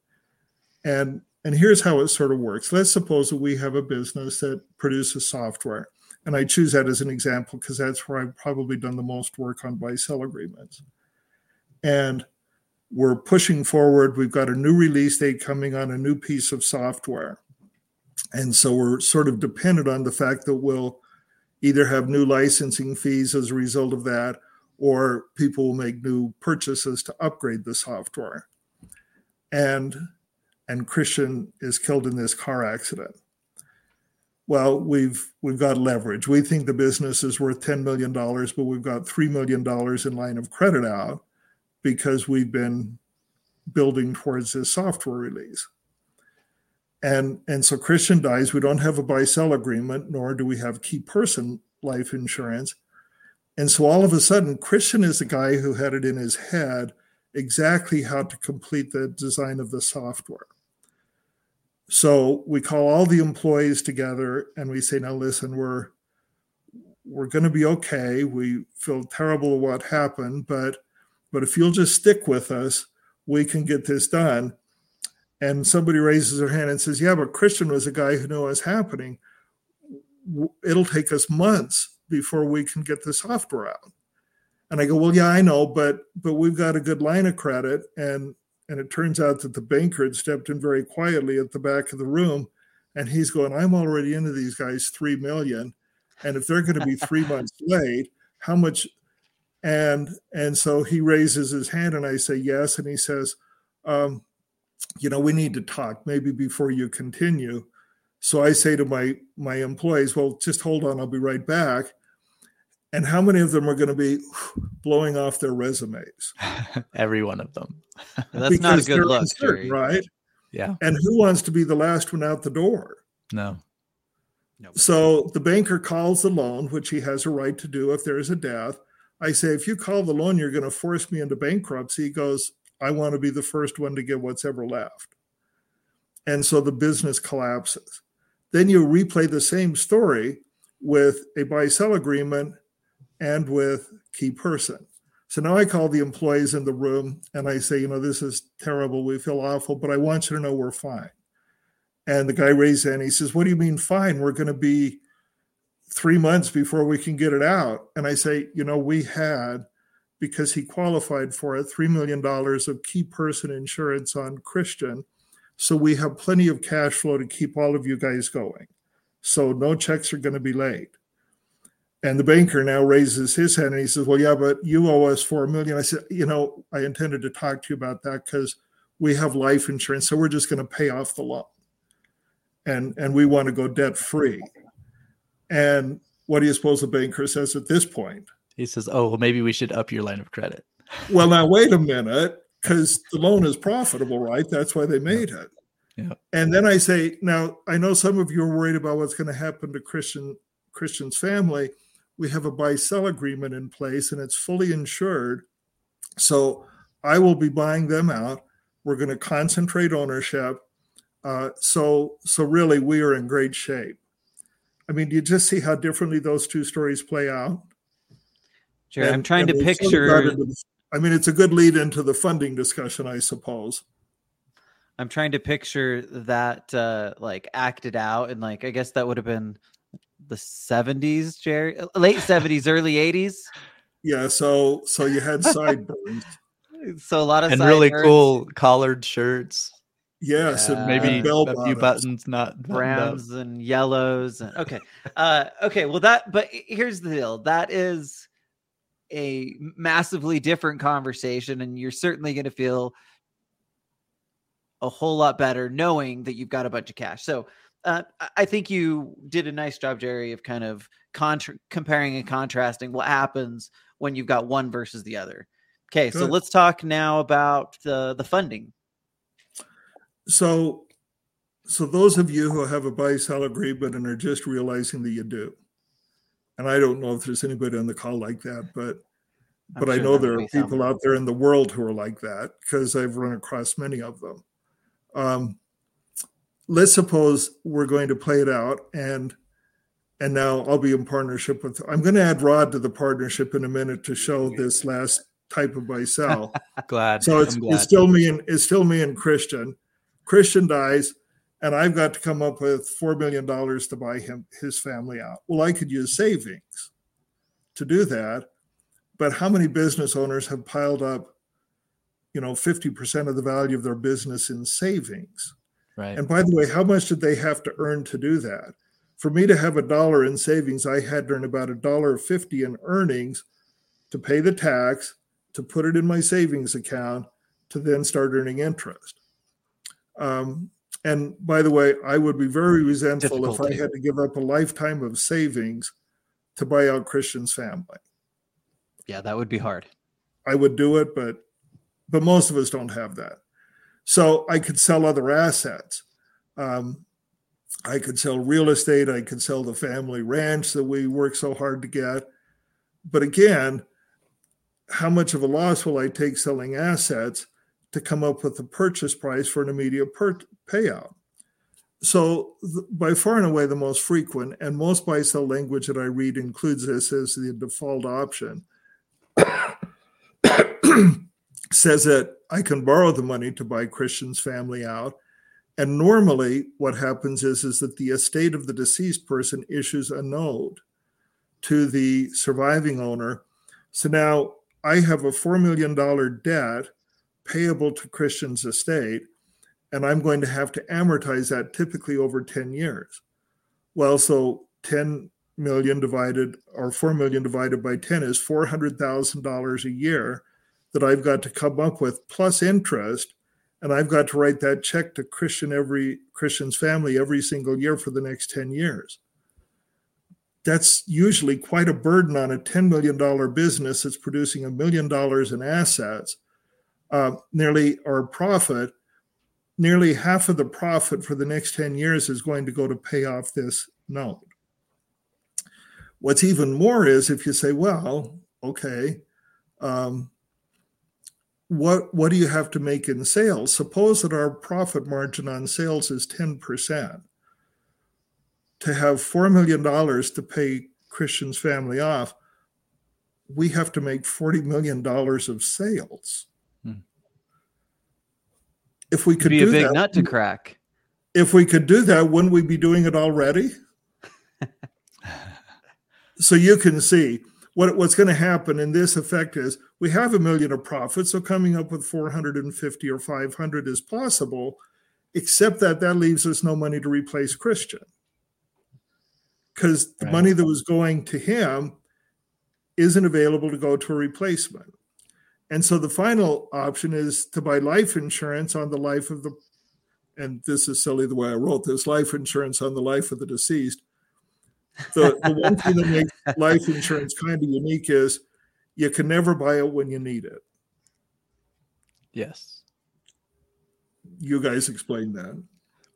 And and here's how it sort of works. Let's suppose that we have a business that produces software and I choose that as an example because that's where I've probably done the most work on buy sell agreements. And we're pushing forward. We've got a new release date coming on a new piece of software. And so we're sort of dependent on the fact that we'll either have new licensing fees as a result of that, or people will make new purchases to upgrade the software. And and Christian is killed in this car accident well, we've we've got leverage. We think the business is worth $10 million, but we've got $3 million in line of credit out because we've been building towards this software release. And, and so Christian dies. We don't have a buy sell agreement, nor do we have key person life insurance. And so all of a sudden, Christian is the guy who had it in his head exactly how to complete the design of the software. So we call all the employees together and we say, now listen, we're we're going to be okay. We feel terrible what happened, but but if you'll just stick with us, we can get this done. And somebody raises their hand and says, "Yeah, but Christian was a guy who knew what was happening. It'll take us months before we can get the software out." And I go, "Well, yeah, I know, but but we've got a good line of credit, and and it turns out that the banker had stepped in very quietly at the back of the room. And he's going, I'm already into these guys three million. And if they're going to be three [laughs] months late, how much? And and so he raises his hand and I say yes. And he says, um, you know, we need to talk maybe before you continue. So I say to my my employees, well, just hold on, I'll be right back and how many of them are going to be blowing off their resumes? [laughs] Every one of them. That's not a good look, right? Yeah. And who wants to be the last one out the door? No. So the banker calls the loan, which he has a right to do if there is a death. I say, if you call the loan, you're going to force me into bankruptcy. He goes, I want to be the first one to get what's ever left. And so the business collapses. Then you replay the same story with a buy sell agreement and with key person. So now I call the employees in the room and I say, you know, this is terrible. We feel awful, but I want you to know we're fine. And the guy raised hand. He says, What do you mean fine? We're going to be three months before we can get it out. And I say, You know, we had, because he qualified for it, $3 million of key person insurance on Christian. So we have plenty of cash flow to keep all of you guys going. So no checks are going to be late. And the banker now raises his hand and he says, Well, yeah, but you owe us four million. I said, you know, I intended to talk to you about that because we have life insurance. So we're just going to pay off the loan. And and we want to go debt free. And what do you suppose the banker says at this point? He says, Oh, well, maybe we should up your line of credit. [laughs] well, now wait a [laughs] minute, because the loan is profitable, right? That's why they made it. Yeah. And then I say, now I know some of you are worried about what's going to happen to Christian Christian's family we have a buy sell agreement in place and it's fully insured. So I will be buying them out. We're going to concentrate ownership. Uh, so so really we are in great shape. I mean, do you just see how differently those two stories play out? Sure. And, I'm trying to picture. I mean, it's a good lead into the funding discussion, I suppose. I'm trying to picture that uh, like acted out, and like I guess that would have been the 70s, Jerry? Late 70s, early 80s? Yeah, so so you had sideburns. [laughs] so a lot of and really cool collared shirts. Yes, yeah. and maybe a few buttons, not browns and yellows. And, okay, uh, okay. Well, that. But here's the deal. That is a massively different conversation, and you're certainly going to feel a whole lot better knowing that you've got a bunch of cash. So uh, I think you did a nice job, Jerry, of kind of contra- comparing and contrasting what happens when you've got one versus the other. Okay, Good. so let's talk now about the the funding. So, so those of you who have a buy sell agreement and are just realizing that you do, and I don't know if there's anybody on the call like that, but but sure I know there are people out there in the world who are like that because I've run across many of them. Um, let's suppose we're going to play it out and and now I'll be in partnership with I'm going to add Rod to the partnership in a minute to show this last type of buy sell. [laughs] glad. So it's, glad. it's still me and it's still me and Christian. Christian dies and I've got to come up with four million dollars to buy him his family out. Well, I could use savings to do that, but how many business owners have piled up, you know, 50% of the value of their business in savings? Right. And by the way, how much did they have to earn to do that? For me to have a dollar in savings, I had to earn about a dollar fifty in earnings to pay the tax, to put it in my savings account, to then start earning interest. Um, and by the way, I would be very resentful Difficult if I had to give up a lifetime of savings to buy out Christian's family. Yeah, that would be hard. I would do it, but but most of us don't have that. So I could sell other assets. Um, I could sell real estate. I could sell the family ranch that we worked so hard to get. But again, how much of a loss will I take selling assets to come up with the purchase price for an immediate per- payout? So, th- by far and away, the most frequent and most buy sell language that I read includes this as the default option. Says that I can borrow the money to buy Christian's family out. And normally, what happens is, is that the estate of the deceased person issues a note to the surviving owner. So now I have a $4 million debt payable to Christian's estate, and I'm going to have to amortize that typically over 10 years. Well, so 10 million divided or 4 million divided by 10 is $400,000 a year that I've got to come up with plus interest and I've got to write that check to Christian every Christian's family every single year for the next 10 years. That's usually quite a burden on a $10 million business that's producing a million dollars in assets. Uh, nearly our profit, nearly half of the profit for the next 10 years is going to go to pay off this note. What's even more is if you say, well, okay, um, what what do you have to make in sales? Suppose that our profit margin on sales is 10%. to have $4 million to pay Christian's family off, we have to make $40 million of sales. Hmm. If we could be do a big that, nut to crack. If we could do that, wouldn't we be doing it already? [laughs] so you can see what, what's going to happen in this effect is we have a million of profit, so coming up with 450 or 500 is possible, except that that leaves us no money to replace Christian because the right. money that was going to him isn't available to go to a replacement. And so the final option is to buy life insurance on the life of the, and this is silly the way I wrote this life insurance on the life of the deceased. The, the one thing that makes life insurance kind of unique is you can never buy it when you need it. Yes. You guys explain that.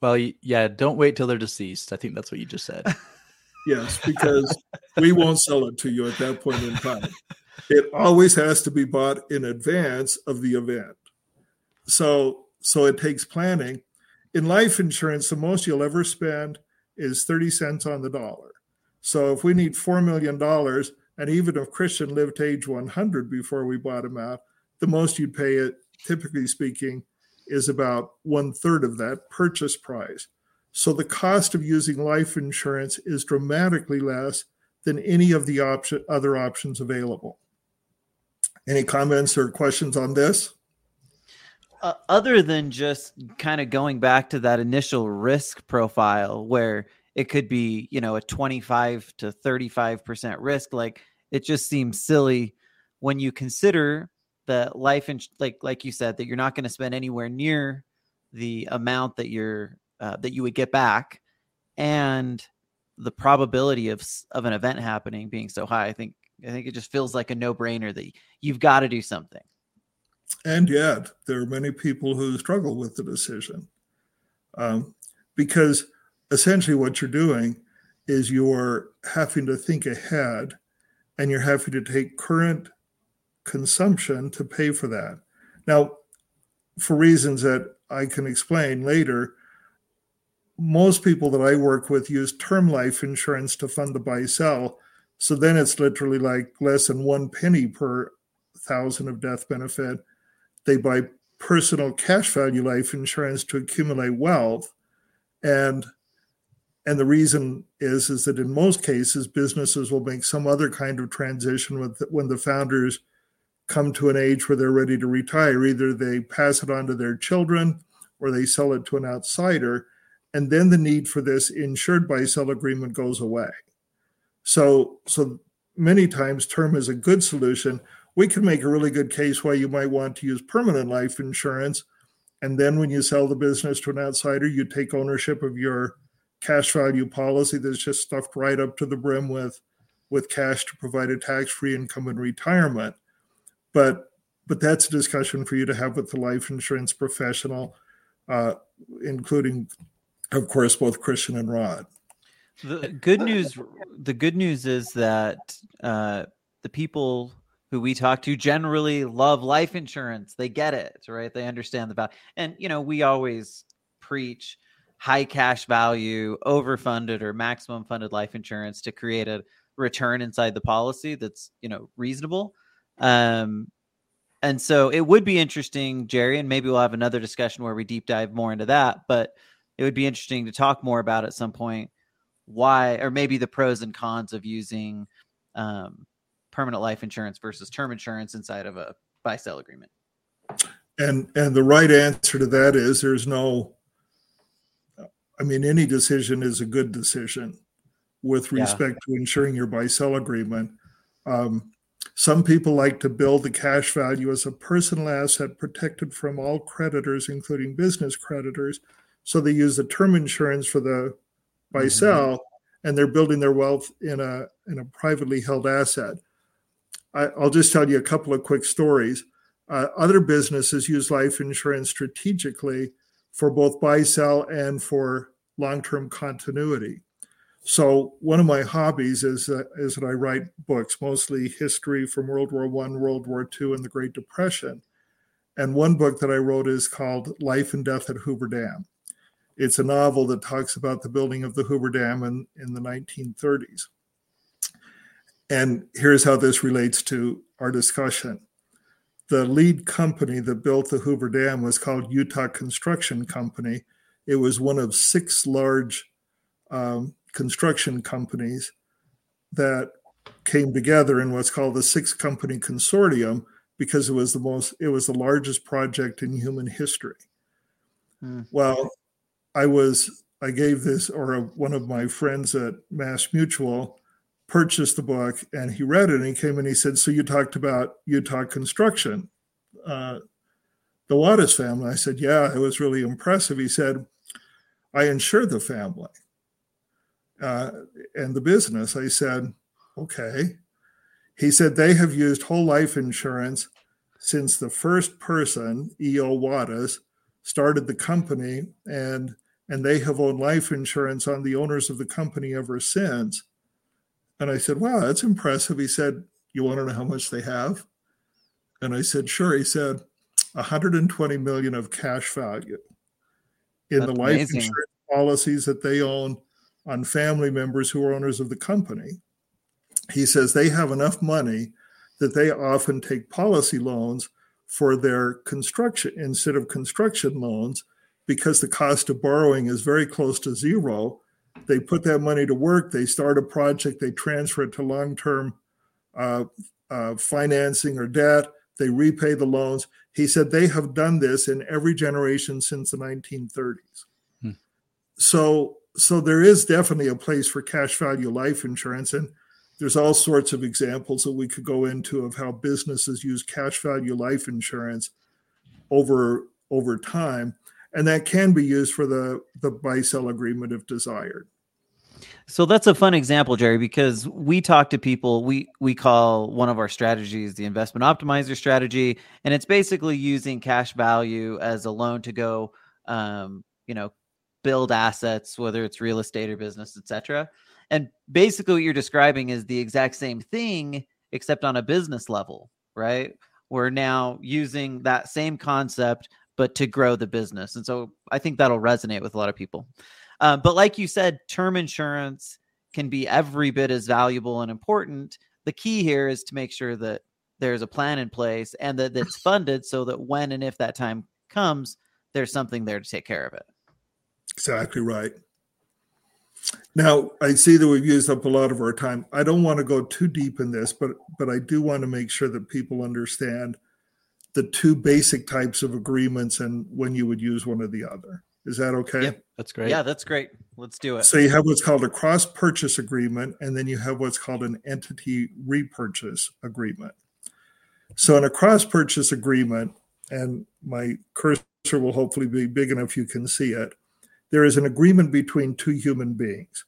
Well, yeah, don't wait till they're deceased. I think that's what you just said. [laughs] yes, because we won't sell it to you at that point in time. It always has to be bought in advance of the event. So so it takes planning. In life insurance, the most you'll ever spend is 30 cents on the dollar. So if we need $4 million, and even if Christian lived to age 100 before we bought him out, the most you'd pay it, typically speaking, is about one third of that purchase price. So the cost of using life insurance is dramatically less than any of the option, other options available. Any comments or questions on this? Uh, other than just kind of going back to that initial risk profile where it could be, you know, a 25 to 35% risk, like it just seems silly when you consider that life and like like you said that you're not going to spend anywhere near the amount that you're uh, that you would get back, and the probability of of an event happening being so high, I think I think it just feels like a no brainer that you've got to do something. And yet, there are many people who struggle with the decision um, because essentially what you're doing is you're having to think ahead and you're having to take current consumption to pay for that. Now, for reasons that I can explain later, most people that I work with use term life insurance to fund the buy sell. So then it's literally like less than one penny per thousand of death benefit. They buy personal cash value life insurance to accumulate wealth. And and the reason is is that in most cases businesses will make some other kind of transition with when the founders come to an age where they're ready to retire either they pass it on to their children or they sell it to an outsider and then the need for this insured buy sell agreement goes away. So, so many times term is a good solution. We can make a really good case why you might want to use permanent life insurance. And then when you sell the business to an outsider, you take ownership of your cash value policy that's just stuffed right up to the brim with with cash to provide a tax-free income in retirement. But but that's a discussion for you to have with the life insurance professional, uh, including of course, both Christian and Rod. The good news, the good news is that uh, the people who we talk to generally love life insurance. They get it, right? They understand the value, and you know, we always preach high cash value, overfunded or maximum funded life insurance to create a return inside the policy that's you know reasonable. Um, and so it would be interesting, Jerry, and maybe we'll have another discussion where we deep dive more into that. But it would be interesting to talk more about at some point why or maybe the pros and cons of using um, permanent life insurance versus term insurance inside of a buy sell agreement and and the right answer to that is there's no i mean any decision is a good decision with respect yeah. to insuring your buy sell agreement um, some people like to build the cash value as a personal asset protected from all creditors including business creditors so they use the term insurance for the buy mm-hmm. sell, and they're building their wealth in a in a privately held asset. I, will just tell you a couple of quick stories. Uh, other businesses use life insurance strategically for both buy sell and for long term continuity. So one of my hobbies is uh, is that I write books, mostly history from World War One, World War Two, and the Great Depression. And one book that I wrote is called Life and Death at Hoover Dam It's a novel that talks about the building of the Hoover Dam in, in the 1930s. And here's how this relates to our discussion. The lead company that built the Hoover Dam was called Utah Construction Company. It was one of six large um, construction companies that came together in what's called the six company consortium because it was the most it was the largest project in human history hmm. well i was i gave this or a, one of my friends at mass mutual purchased the book and he read it and he came and he said so you talked about utah construction uh, the Wattis family i said yeah it was really impressive he said i insured the family uh, and the business i said Okay. He said they have used whole life insurance since the first person, E.O. Wattis, started the company and and they have owned life insurance on the owners of the company ever since. And I said, Wow, that's impressive. He said, You want to know how much they have? And I said, Sure. He said, 120 million of cash value in that's the life amazing. insurance policies that they own on family members who are owners of the company he says they have enough money that they often take policy loans for their construction instead of construction loans because the cost of borrowing is very close to zero. They put that money to work, they start a project, they transfer it to long term uh, uh, financing or debt, they repay the loans. He said they have done this in every generation since the 1930s. Hmm. So, so there is definitely a place for cash value life insurance. And there's all sorts of examples that we could go into of how businesses use cash value life insurance over over time and that can be used for the the buy sell agreement if desired so that's a fun example jerry because we talk to people we we call one of our strategies the investment optimizer strategy and it's basically using cash value as a loan to go um, you know build assets whether it's real estate or business etc and basically, what you're describing is the exact same thing, except on a business level, right? We're now using that same concept, but to grow the business. And so I think that'll resonate with a lot of people. Um, but like you said, term insurance can be every bit as valuable and important. The key here is to make sure that there's a plan in place and that it's [laughs] funded so that when and if that time comes, there's something there to take care of it. Exactly right. Now, I see that we've used up a lot of our time. I don't want to go too deep in this, but but I do want to make sure that people understand the two basic types of agreements and when you would use one or the other. Is that okay? Yep, that's great. Yeah, that's great. Let's do it. So you have what's called a cross purchase agreement, and then you have what's called an entity repurchase agreement. So in a cross purchase agreement, and my cursor will hopefully be big enough you can see it there is an agreement between two human beings.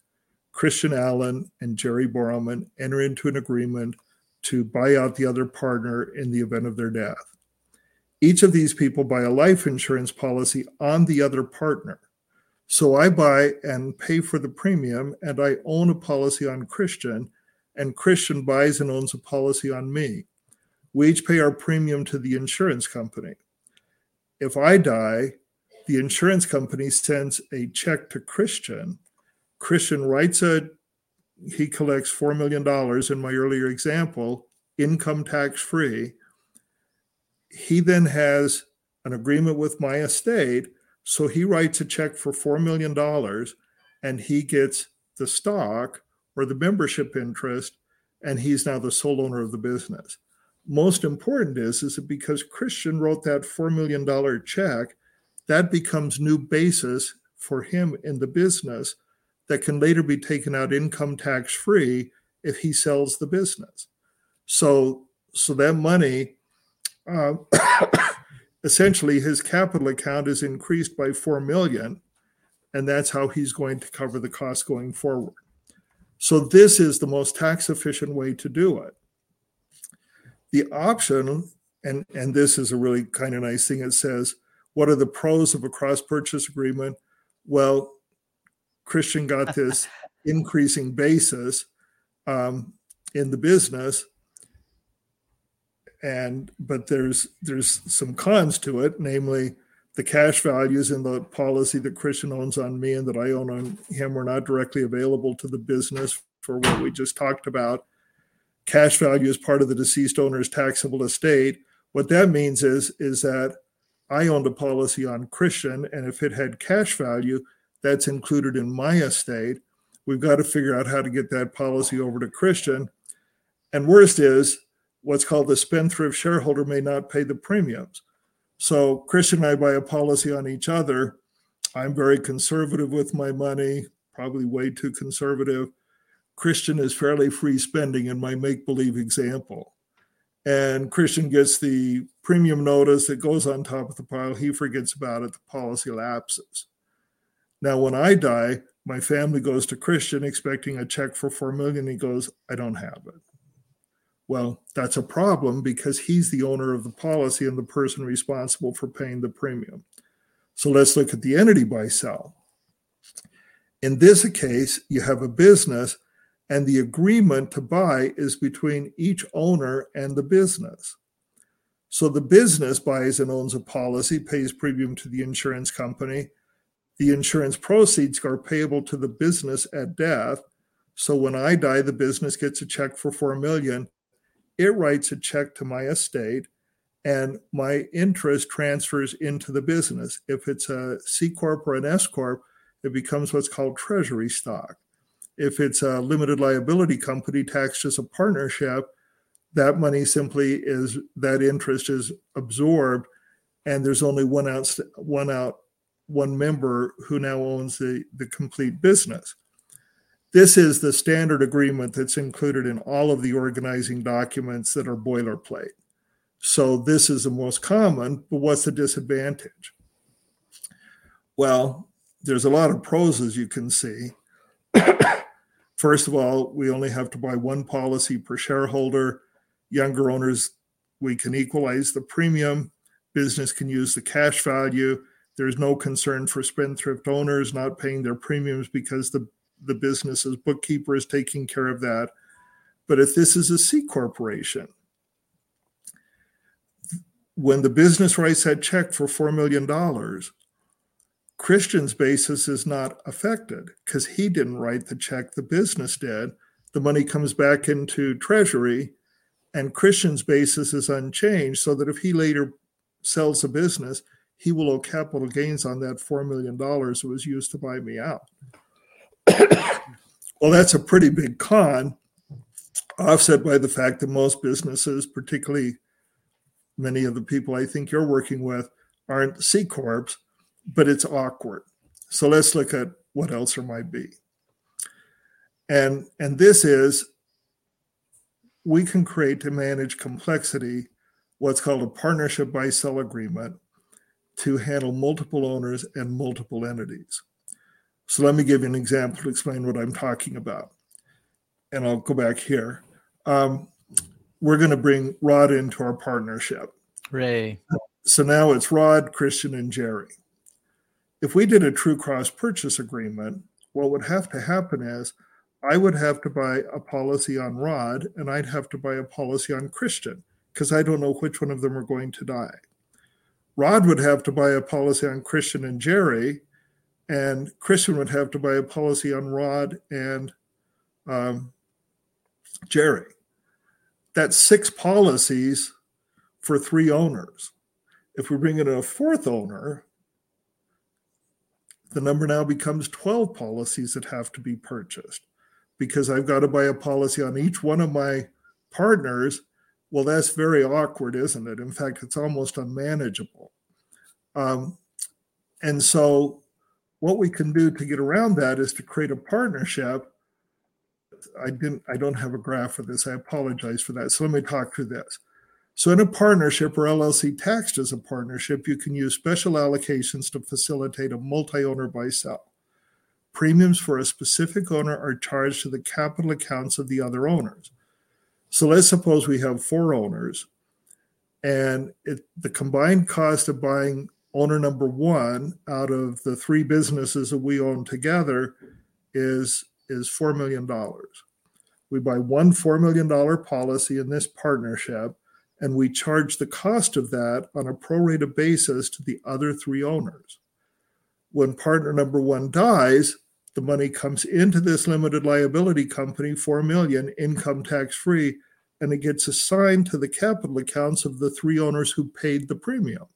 Christian Allen and Jerry Borrowman enter into an agreement to buy out the other partner in the event of their death. Each of these people buy a life insurance policy on the other partner. So I buy and pay for the premium, and I own a policy on Christian, and Christian buys and owns a policy on me. We each pay our premium to the insurance company. If I die, the insurance company sends a check to Christian. Christian writes a, he collects $4 million in my earlier example, income tax free. He then has an agreement with my estate. So he writes a check for $4 million and he gets the stock or the membership interest, and he's now the sole owner of the business. Most important is, is that because Christian wrote that $4 million check, that becomes new basis for him in the business that can later be taken out income tax free if he sells the business. So, so that money, uh, [coughs] essentially, his capital account is increased by four million, and that's how he's going to cover the cost going forward. So, this is the most tax efficient way to do it. The option, and and this is a really kind of nice thing. It says what are the pros of a cross purchase agreement? Well, Christian got this [laughs] increasing basis um, in the business, and but there's there's some cons to it, namely the cash values in the policy that Christian owns on me and that I own on him were not directly available to the business for what we just talked about. Cash value is part of the deceased owner's taxable estate. What that means is, is that I owned a policy on Christian, and if it had cash value, that's included in my estate. We've got to figure out how to get that policy over to Christian. And worst is, what's called the spendthrift shareholder may not pay the premiums. So Christian and I buy a policy on each other. I'm very conservative with my money, probably way too conservative. Christian is fairly free spending in my make believe example. And Christian gets the premium notice that goes on top of the pile. He forgets about it. The policy lapses. Now, when I die, my family goes to Christian expecting a check for four million. He goes, I don't have it. Well, that's a problem because he's the owner of the policy and the person responsible for paying the premium. So let's look at the entity buy sell. In this case, you have a business, and the agreement to buy is between each owner and the business. So the business buys and owns a policy, pays premium to the insurance company. The insurance proceeds are payable to the business at death. So when I die, the business gets a check for 4 million it writes a check to my estate and my interest transfers into the business. If it's a C Corp or an S Corp, it becomes what's called treasury stock. If it's a limited liability company taxed as a partnership, that money simply is that interest is absorbed and there's only one out one out one member who now owns the, the complete business. This is the standard agreement that's included in all of the organizing documents that are boilerplate. So this is the most common, but what's the disadvantage? Well, there's a lot of pros as you can see. [coughs] First of all, we only have to buy one policy per shareholder. Younger owners, we can equalize the premium. Business can use the cash value. There's no concern for spendthrift owners not paying their premiums because the the business's bookkeeper is taking care of that. But if this is a C corporation, when the business writes that check for $4 million, Christian's basis is not affected because he didn't write the check, the business did. The money comes back into Treasury, and Christian's basis is unchanged, so that if he later sells the business, he will owe capital gains on that $4 million that was used to buy me out. [coughs] well, that's a pretty big con, offset by the fact that most businesses, particularly many of the people I think you're working with, aren't C Corps, but it's awkward. So let's look at what else there might be. And, and this is we can create to manage complexity what's called a partnership buy sell agreement to handle multiple owners and multiple entities. So let me give you an example to explain what I'm talking about. And I'll go back here. Um, we're going to bring Rod into our partnership. Ray. So now it's Rod, Christian, and Jerry. If we did a true cross purchase agreement, what would have to happen is I would have to buy a policy on Rod and I'd have to buy a policy on Christian because I don't know which one of them are going to die. Rod would have to buy a policy on Christian and Jerry and Christian would have to buy a policy on Rod and um, Jerry. That's six policies for three owners. If we bring in a fourth owner, the number now becomes 12 policies that have to be purchased because I've got to buy a policy on each one of my partners. Well, that's very awkward, isn't it? In fact, it's almost unmanageable. Um, and so what we can do to get around that is to create a partnership. I didn't I don't have a graph for this. I apologize for that. So let me talk through this. So in a partnership or LLC taxed as a partnership, you can use special allocations to facilitate a multi-owner buy sell. Premiums for a specific owner are charged to the capital accounts of the other owners. So let's suppose we have four owners and it, the combined cost of buying owner number one out of the three businesses that we own together is is four million dollars. We buy one four million dollar policy in this partnership, and we charge the cost of that on a prorated basis to the other three owners. When partner number one dies, the money comes into this limited liability company, 4 million income tax free, and it gets assigned to the capital accounts of the three owners who paid the premium.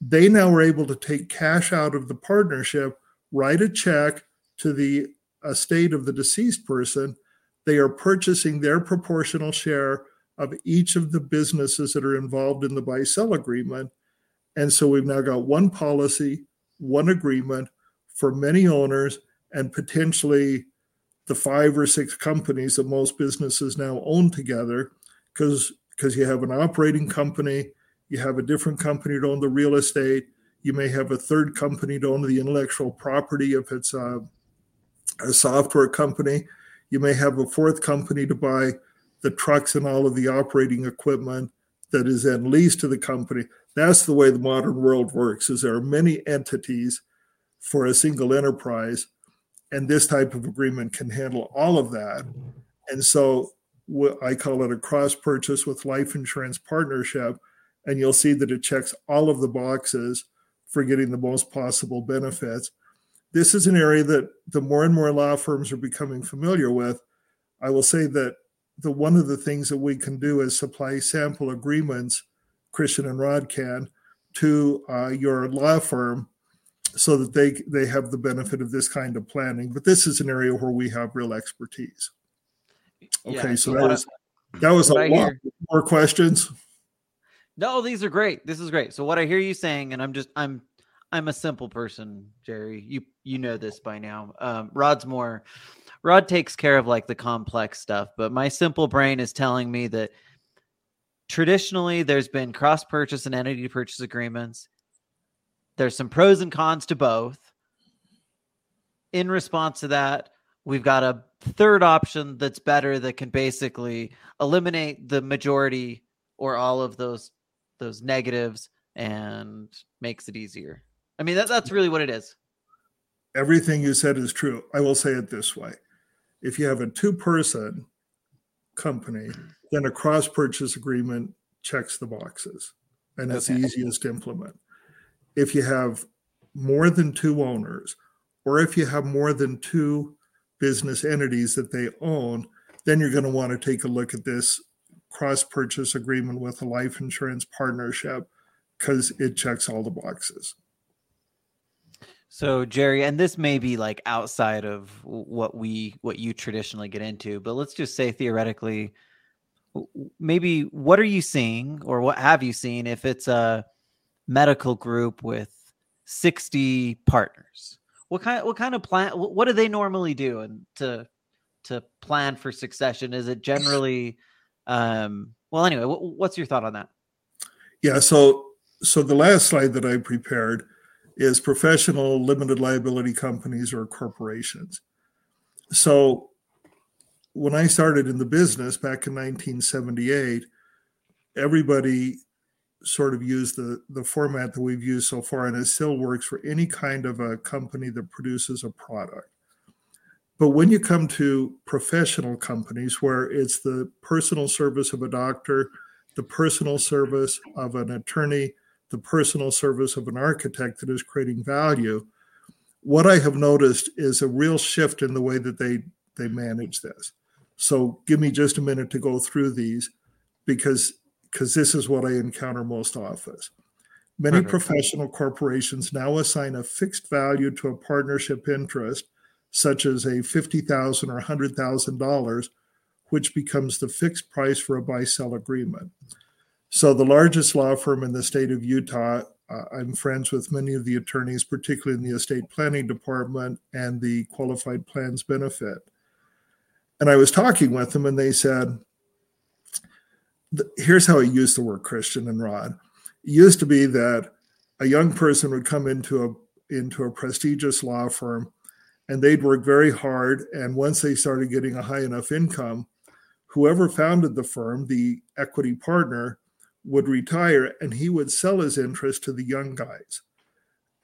They now are able to take cash out of the partnership, write a check to the estate of the deceased person. They are purchasing their proportional share of each of the businesses that are involved in the buy sell agreement. And so we've now got one policy, one agreement for many owners, and potentially the five or six companies that most businesses now own together because because you have an operating company you have a different company to own the real estate you may have a third company to own the intellectual property if it's a, a software company you may have a fourth company to buy the trucks and all of the operating equipment that is then leased to the company. That's the way the modern world works. Is there are many entities for a single enterprise, and this type of agreement can handle all of that. And so I call it a cross purchase with life insurance partnership, and you'll see that it checks all of the boxes for getting the most possible benefits. This is an area that the more and more law firms are becoming familiar with. I will say that the one of the things that we can do is supply sample agreements, Christian and Rod can, to uh, your law firm so that they they have the benefit of this kind of planning. But this is an area where we have real expertise. Okay, yeah, so that was that was a lot more questions. No, these are great. This is great. So what I hear you saying, and I'm just I'm I'm a simple person, Jerry. You you know this by now. Um, Rod's more Rod takes care of like the complex stuff, but my simple brain is telling me that traditionally there's been cross purchase and entity purchase agreements. There's some pros and cons to both. In response to that, we've got a third option that's better that can basically eliminate the majority or all of those those negatives and makes it easier. I mean that, that's really what it is. Everything you said is true. I will say it this way if you have a two person company, then a cross purchase agreement checks the boxes and it's okay. easiest to implement. If you have more than two owners, or if you have more than two business entities that they own, then you're going to want to take a look at this cross purchase agreement with a life insurance partnership because it checks all the boxes. So Jerry, and this may be like outside of what we what you traditionally get into, but let's just say theoretically, maybe what are you seeing or what have you seen if it's a medical group with 60 partners? What kind what kind of plan what do they normally do and to to plan for succession? Is it generally um well anyway, what's your thought on that? Yeah, so so the last slide that I prepared is professional limited liability companies or corporations. So when I started in the business back in 1978, everybody sort of used the, the format that we've used so far, and it still works for any kind of a company that produces a product. But when you come to professional companies where it's the personal service of a doctor, the personal service of an attorney, the personal service of an architect that is creating value. What I have noticed is a real shift in the way that they they manage this. So give me just a minute to go through these because because this is what I encounter most often. Many professional corporations now assign a fixed value to a partnership interest, such as a 50,000 or $100,000, which becomes the fixed price for a buy sell agreement. So, the largest law firm in the state of Utah, uh, I'm friends with many of the attorneys, particularly in the estate planning department and the qualified plans benefit. And I was talking with them, and they said, Here's how I used to work, Christian and Rod. It used to be that a young person would come into a into a prestigious law firm and they'd work very hard and once they started getting a high enough income whoever founded the firm the equity partner would retire and he would sell his interest to the young guys.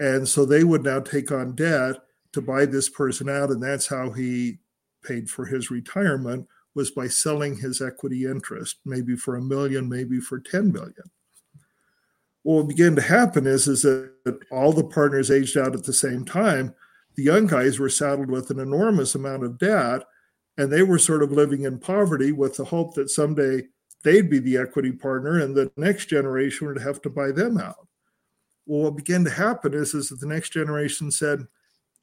And so they would now take on debt to buy this person out. And that's how he paid for his retirement was by selling his equity interest, maybe for a million, maybe for 10 million. What began to happen is, is that all the partners aged out at the same time. The young guys were saddled with an enormous amount of debt, and they were sort of living in poverty with the hope that someday they'd be the equity partner and the next generation would have to buy them out. Well, what began to happen is, is that the next generation said,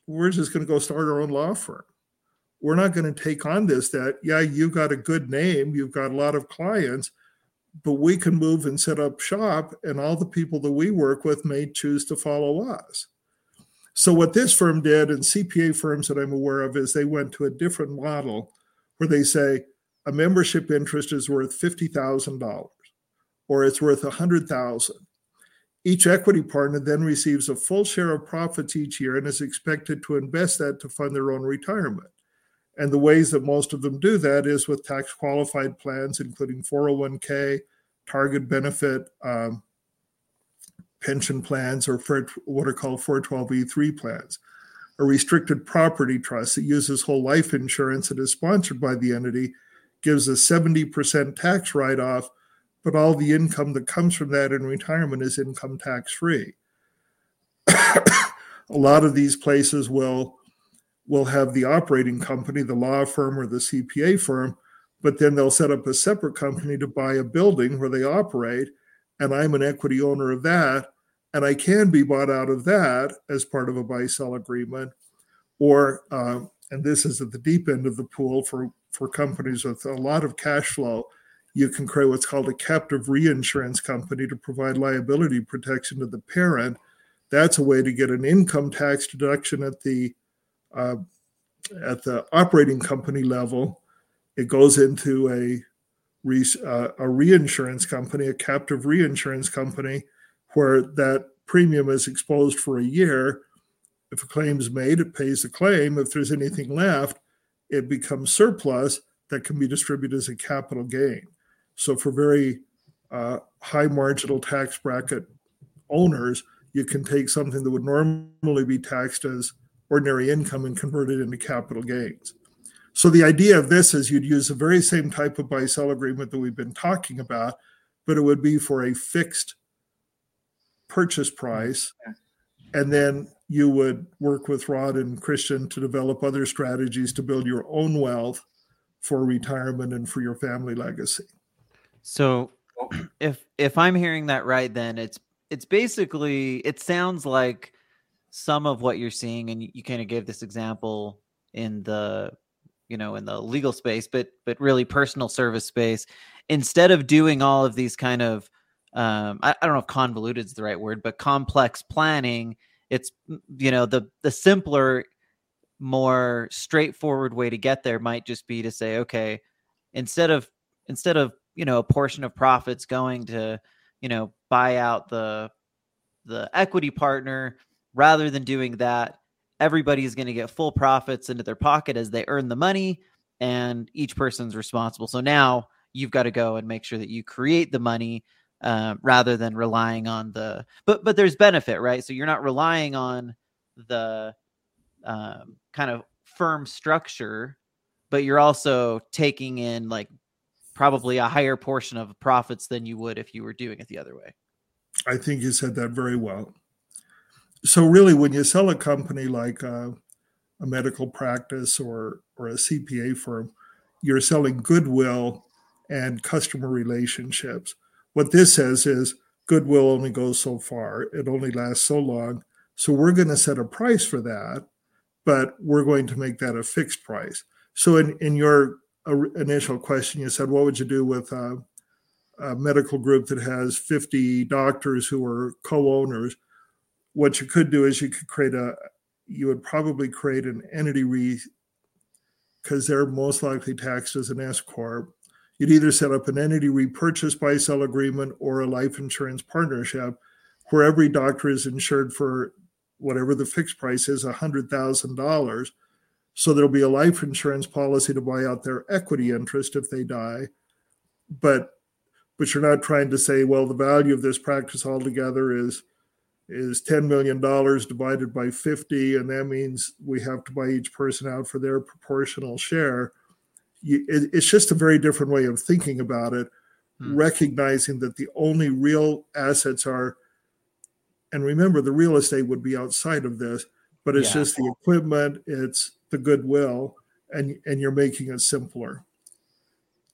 we're just going to go start our own law firm. We're not going to take on this that, yeah, you've got a good name, you've got a lot of clients, but we can move and set up shop, and all the people that we work with may choose to follow us. So, what this firm did, and CPA firms that I'm aware of, is they went to a different model where they say a membership interest is worth $50,000 or it's worth 100,000 each equity partner then receives a full share of profits each year and is expected to invest that to fund their own retirement. And the ways that most of them do that is with tax qualified plans, including 401k, target benefit um, pension plans, or what are called 412e3 plans. A restricted property trust that uses whole life insurance that is sponsored by the entity gives a 70% tax write off but all the income that comes from that in retirement is income tax free. [coughs] a lot of these places will will have the operating company, the law firm or the CPA firm, but then they'll set up a separate company to buy a building where they operate, and I'm an equity owner of that, and I can be bought out of that as part of a buy sell agreement, or uh, and this is at the deep end of the pool for for companies with a lot of cash flow you can create what's called a captive reinsurance company to provide liability protection to the parent. That's a way to get an income tax deduction at the uh, at the operating company level. It goes into a re, uh, a reinsurance company, a captive reinsurance company, where that premium is exposed for a year. If a claim is made, it pays the claim. If there's anything left, it becomes surplus that can be distributed as a capital gain. So for very uh, high marginal tax bracket owners, you can take something that would normally be taxed as ordinary income and convert it into capital gains. So the idea of this is you'd use the very same type of buy sell agreement that we've been talking about, but it would be for a fixed purchase price. And then you would work with Rod and Christian to develop other strategies to build your own wealth for retirement and for your family legacy. So oh. if if I'm hearing that right, then it's it's basically it sounds like some of what you're seeing, and you, you kind of gave this example in the you know in the legal space, but but really personal service space. Instead of doing all of these kind of um, I, I don't know if convoluted is the right word, but complex planning, it's you know the the simpler more straightforward way to get there might just be to say okay instead of instead of you know a portion of profits going to you know buy out the the equity partner rather than doing that everybody's going to get full profits into their pocket as they earn the money and each person's responsible. So now you've got to go and make sure that you create the money uh, rather than relying on the but but there's benefit right so you're not relying on the um, kind of firm structure but you're also taking in like probably a higher portion of profits than you would if you were doing it the other way. I think you said that very well. So really, when you sell a company like a, a medical practice or or a CPA firm, you're selling goodwill and customer relationships. What this says is goodwill only goes so far; it only lasts so long. So we're going to set a price for that, but we're going to make that a fixed price. So in in your initial question, you said, what would you do with a, a medical group that has 50 doctors who are co-owners? What you could do is you could create a, you would probably create an entity re, because they're most likely taxed as an S corp. You'd either set up an entity repurchase buy sell agreement or a life insurance partnership where every doctor is insured for whatever the fixed price is, $100,000 so there'll be a life insurance policy to buy out their equity interest if they die. But but you're not trying to say, well, the value of this practice altogether is is $10 million divided by 50, and that means we have to buy each person out for their proportional share. You, it, it's just a very different way of thinking about it, hmm. recognizing that the only real assets are, and remember, the real estate would be outside of this, but it's yeah. just the equipment, it's the goodwill, and and you're making it simpler.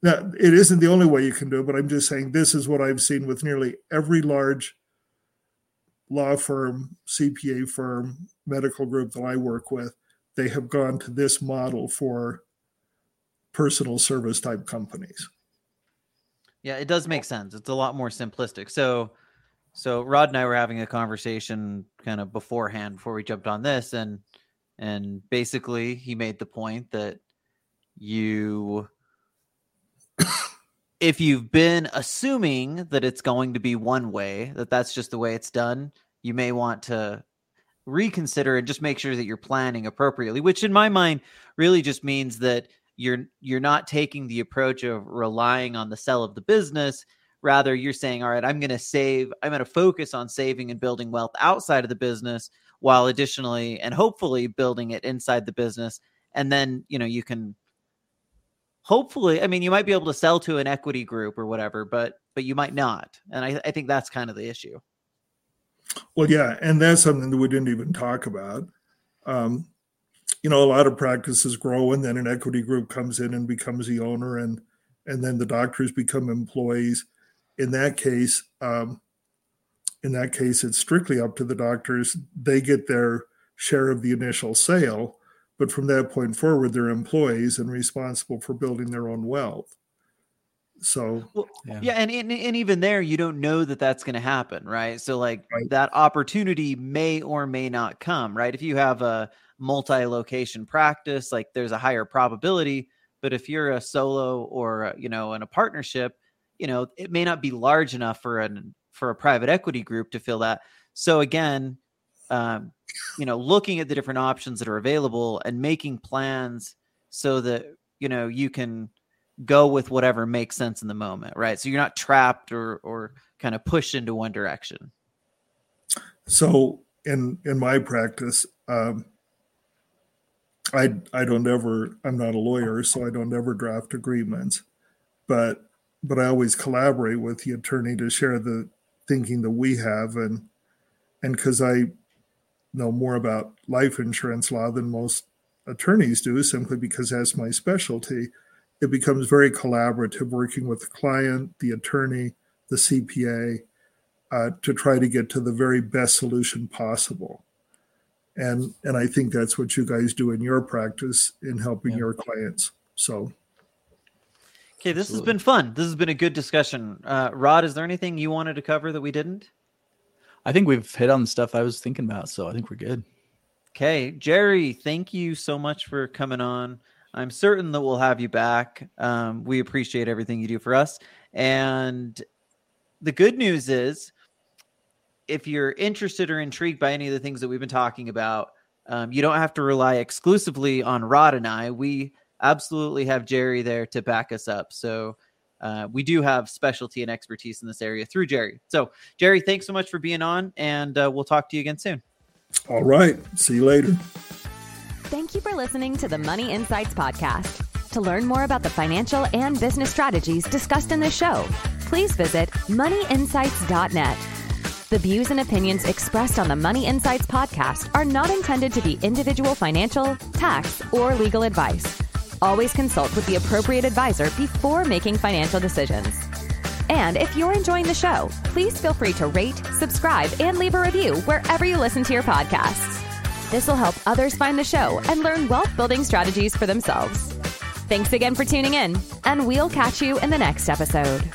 Now, it isn't the only way you can do it, but I'm just saying this is what I've seen with nearly every large law firm, CPA firm, medical group that I work with. They have gone to this model for personal service type companies. Yeah, it does make sense. It's a lot more simplistic. So, so Rod and I were having a conversation kind of beforehand before we jumped on this, and and basically he made the point that you [coughs] if you've been assuming that it's going to be one way that that's just the way it's done you may want to reconsider and just make sure that you're planning appropriately which in my mind really just means that you're you're not taking the approach of relying on the sell of the business. Rather you're saying all right i'm going to save i'm going to focus on saving and building wealth outside of the business while additionally and hopefully building it inside the business. And then you know you can hopefully i mean you might be able to sell to an equity group or whatever but but you might not. And i, I think that's kind of the issue. Well yeah and that's something that we didn't even talk about. Um, you know a lot of practices grow and then an equity group comes in and becomes the owner and and then the doctors become employees. In that case um, in that case it's strictly up to the doctors. They get their share of the initial sale but from that point forward they're employees and responsible for building their own wealth. So well, yeah. yeah, and, and and even there you don't know that that's going to happen right? So like right. that opportunity may or may not come right? If you have a multi-location practice like there's a higher probability but if you're a solo or you know in a partnership you know it may not be large enough for an for a private equity group to fill that. So again um, you know looking at the different options that are available and making plans so that you know you can go with whatever makes sense in the moment right? So you're not trapped or or kind of pushed into one direction. So in in my practice um, I I don't ever I'm not a lawyer, so I don't ever draft agreements, but but I always collaborate with the attorney to share the thinking that we have and and because I know more about life insurance law than most attorneys do, simply because that's my specialty, it becomes very collaborative working with the client, the attorney, the CPA, uh, to try to get to the very best solution possible and and I think that's what you guys do in your practice in helping yeah. your clients. So. Okay, this Absolutely. has been fun. This has been a good discussion. Uh, Rod, is there anything you wanted to cover that we didn't? I think we've hit on the stuff I was thinking about, so I think we're good. Okay, Jerry, thank you so much for coming on. I'm certain that we'll have you back. Um, we appreciate everything you do for us. And the good news is if you're interested or intrigued by any of the things that we've been talking about, um, you don't have to rely exclusively on Rod and I. We absolutely have Jerry there to back us up. So uh, we do have specialty and expertise in this area through Jerry. So, Jerry, thanks so much for being on, and uh, we'll talk to you again soon. All right. See you later. Thank you for listening to the Money Insights Podcast. To learn more about the financial and business strategies discussed in this show, please visit moneyinsights.net. The views and opinions expressed on the Money Insights podcast are not intended to be individual financial, tax, or legal advice. Always consult with the appropriate advisor before making financial decisions. And if you're enjoying the show, please feel free to rate, subscribe, and leave a review wherever you listen to your podcasts. This will help others find the show and learn wealth building strategies for themselves. Thanks again for tuning in, and we'll catch you in the next episode.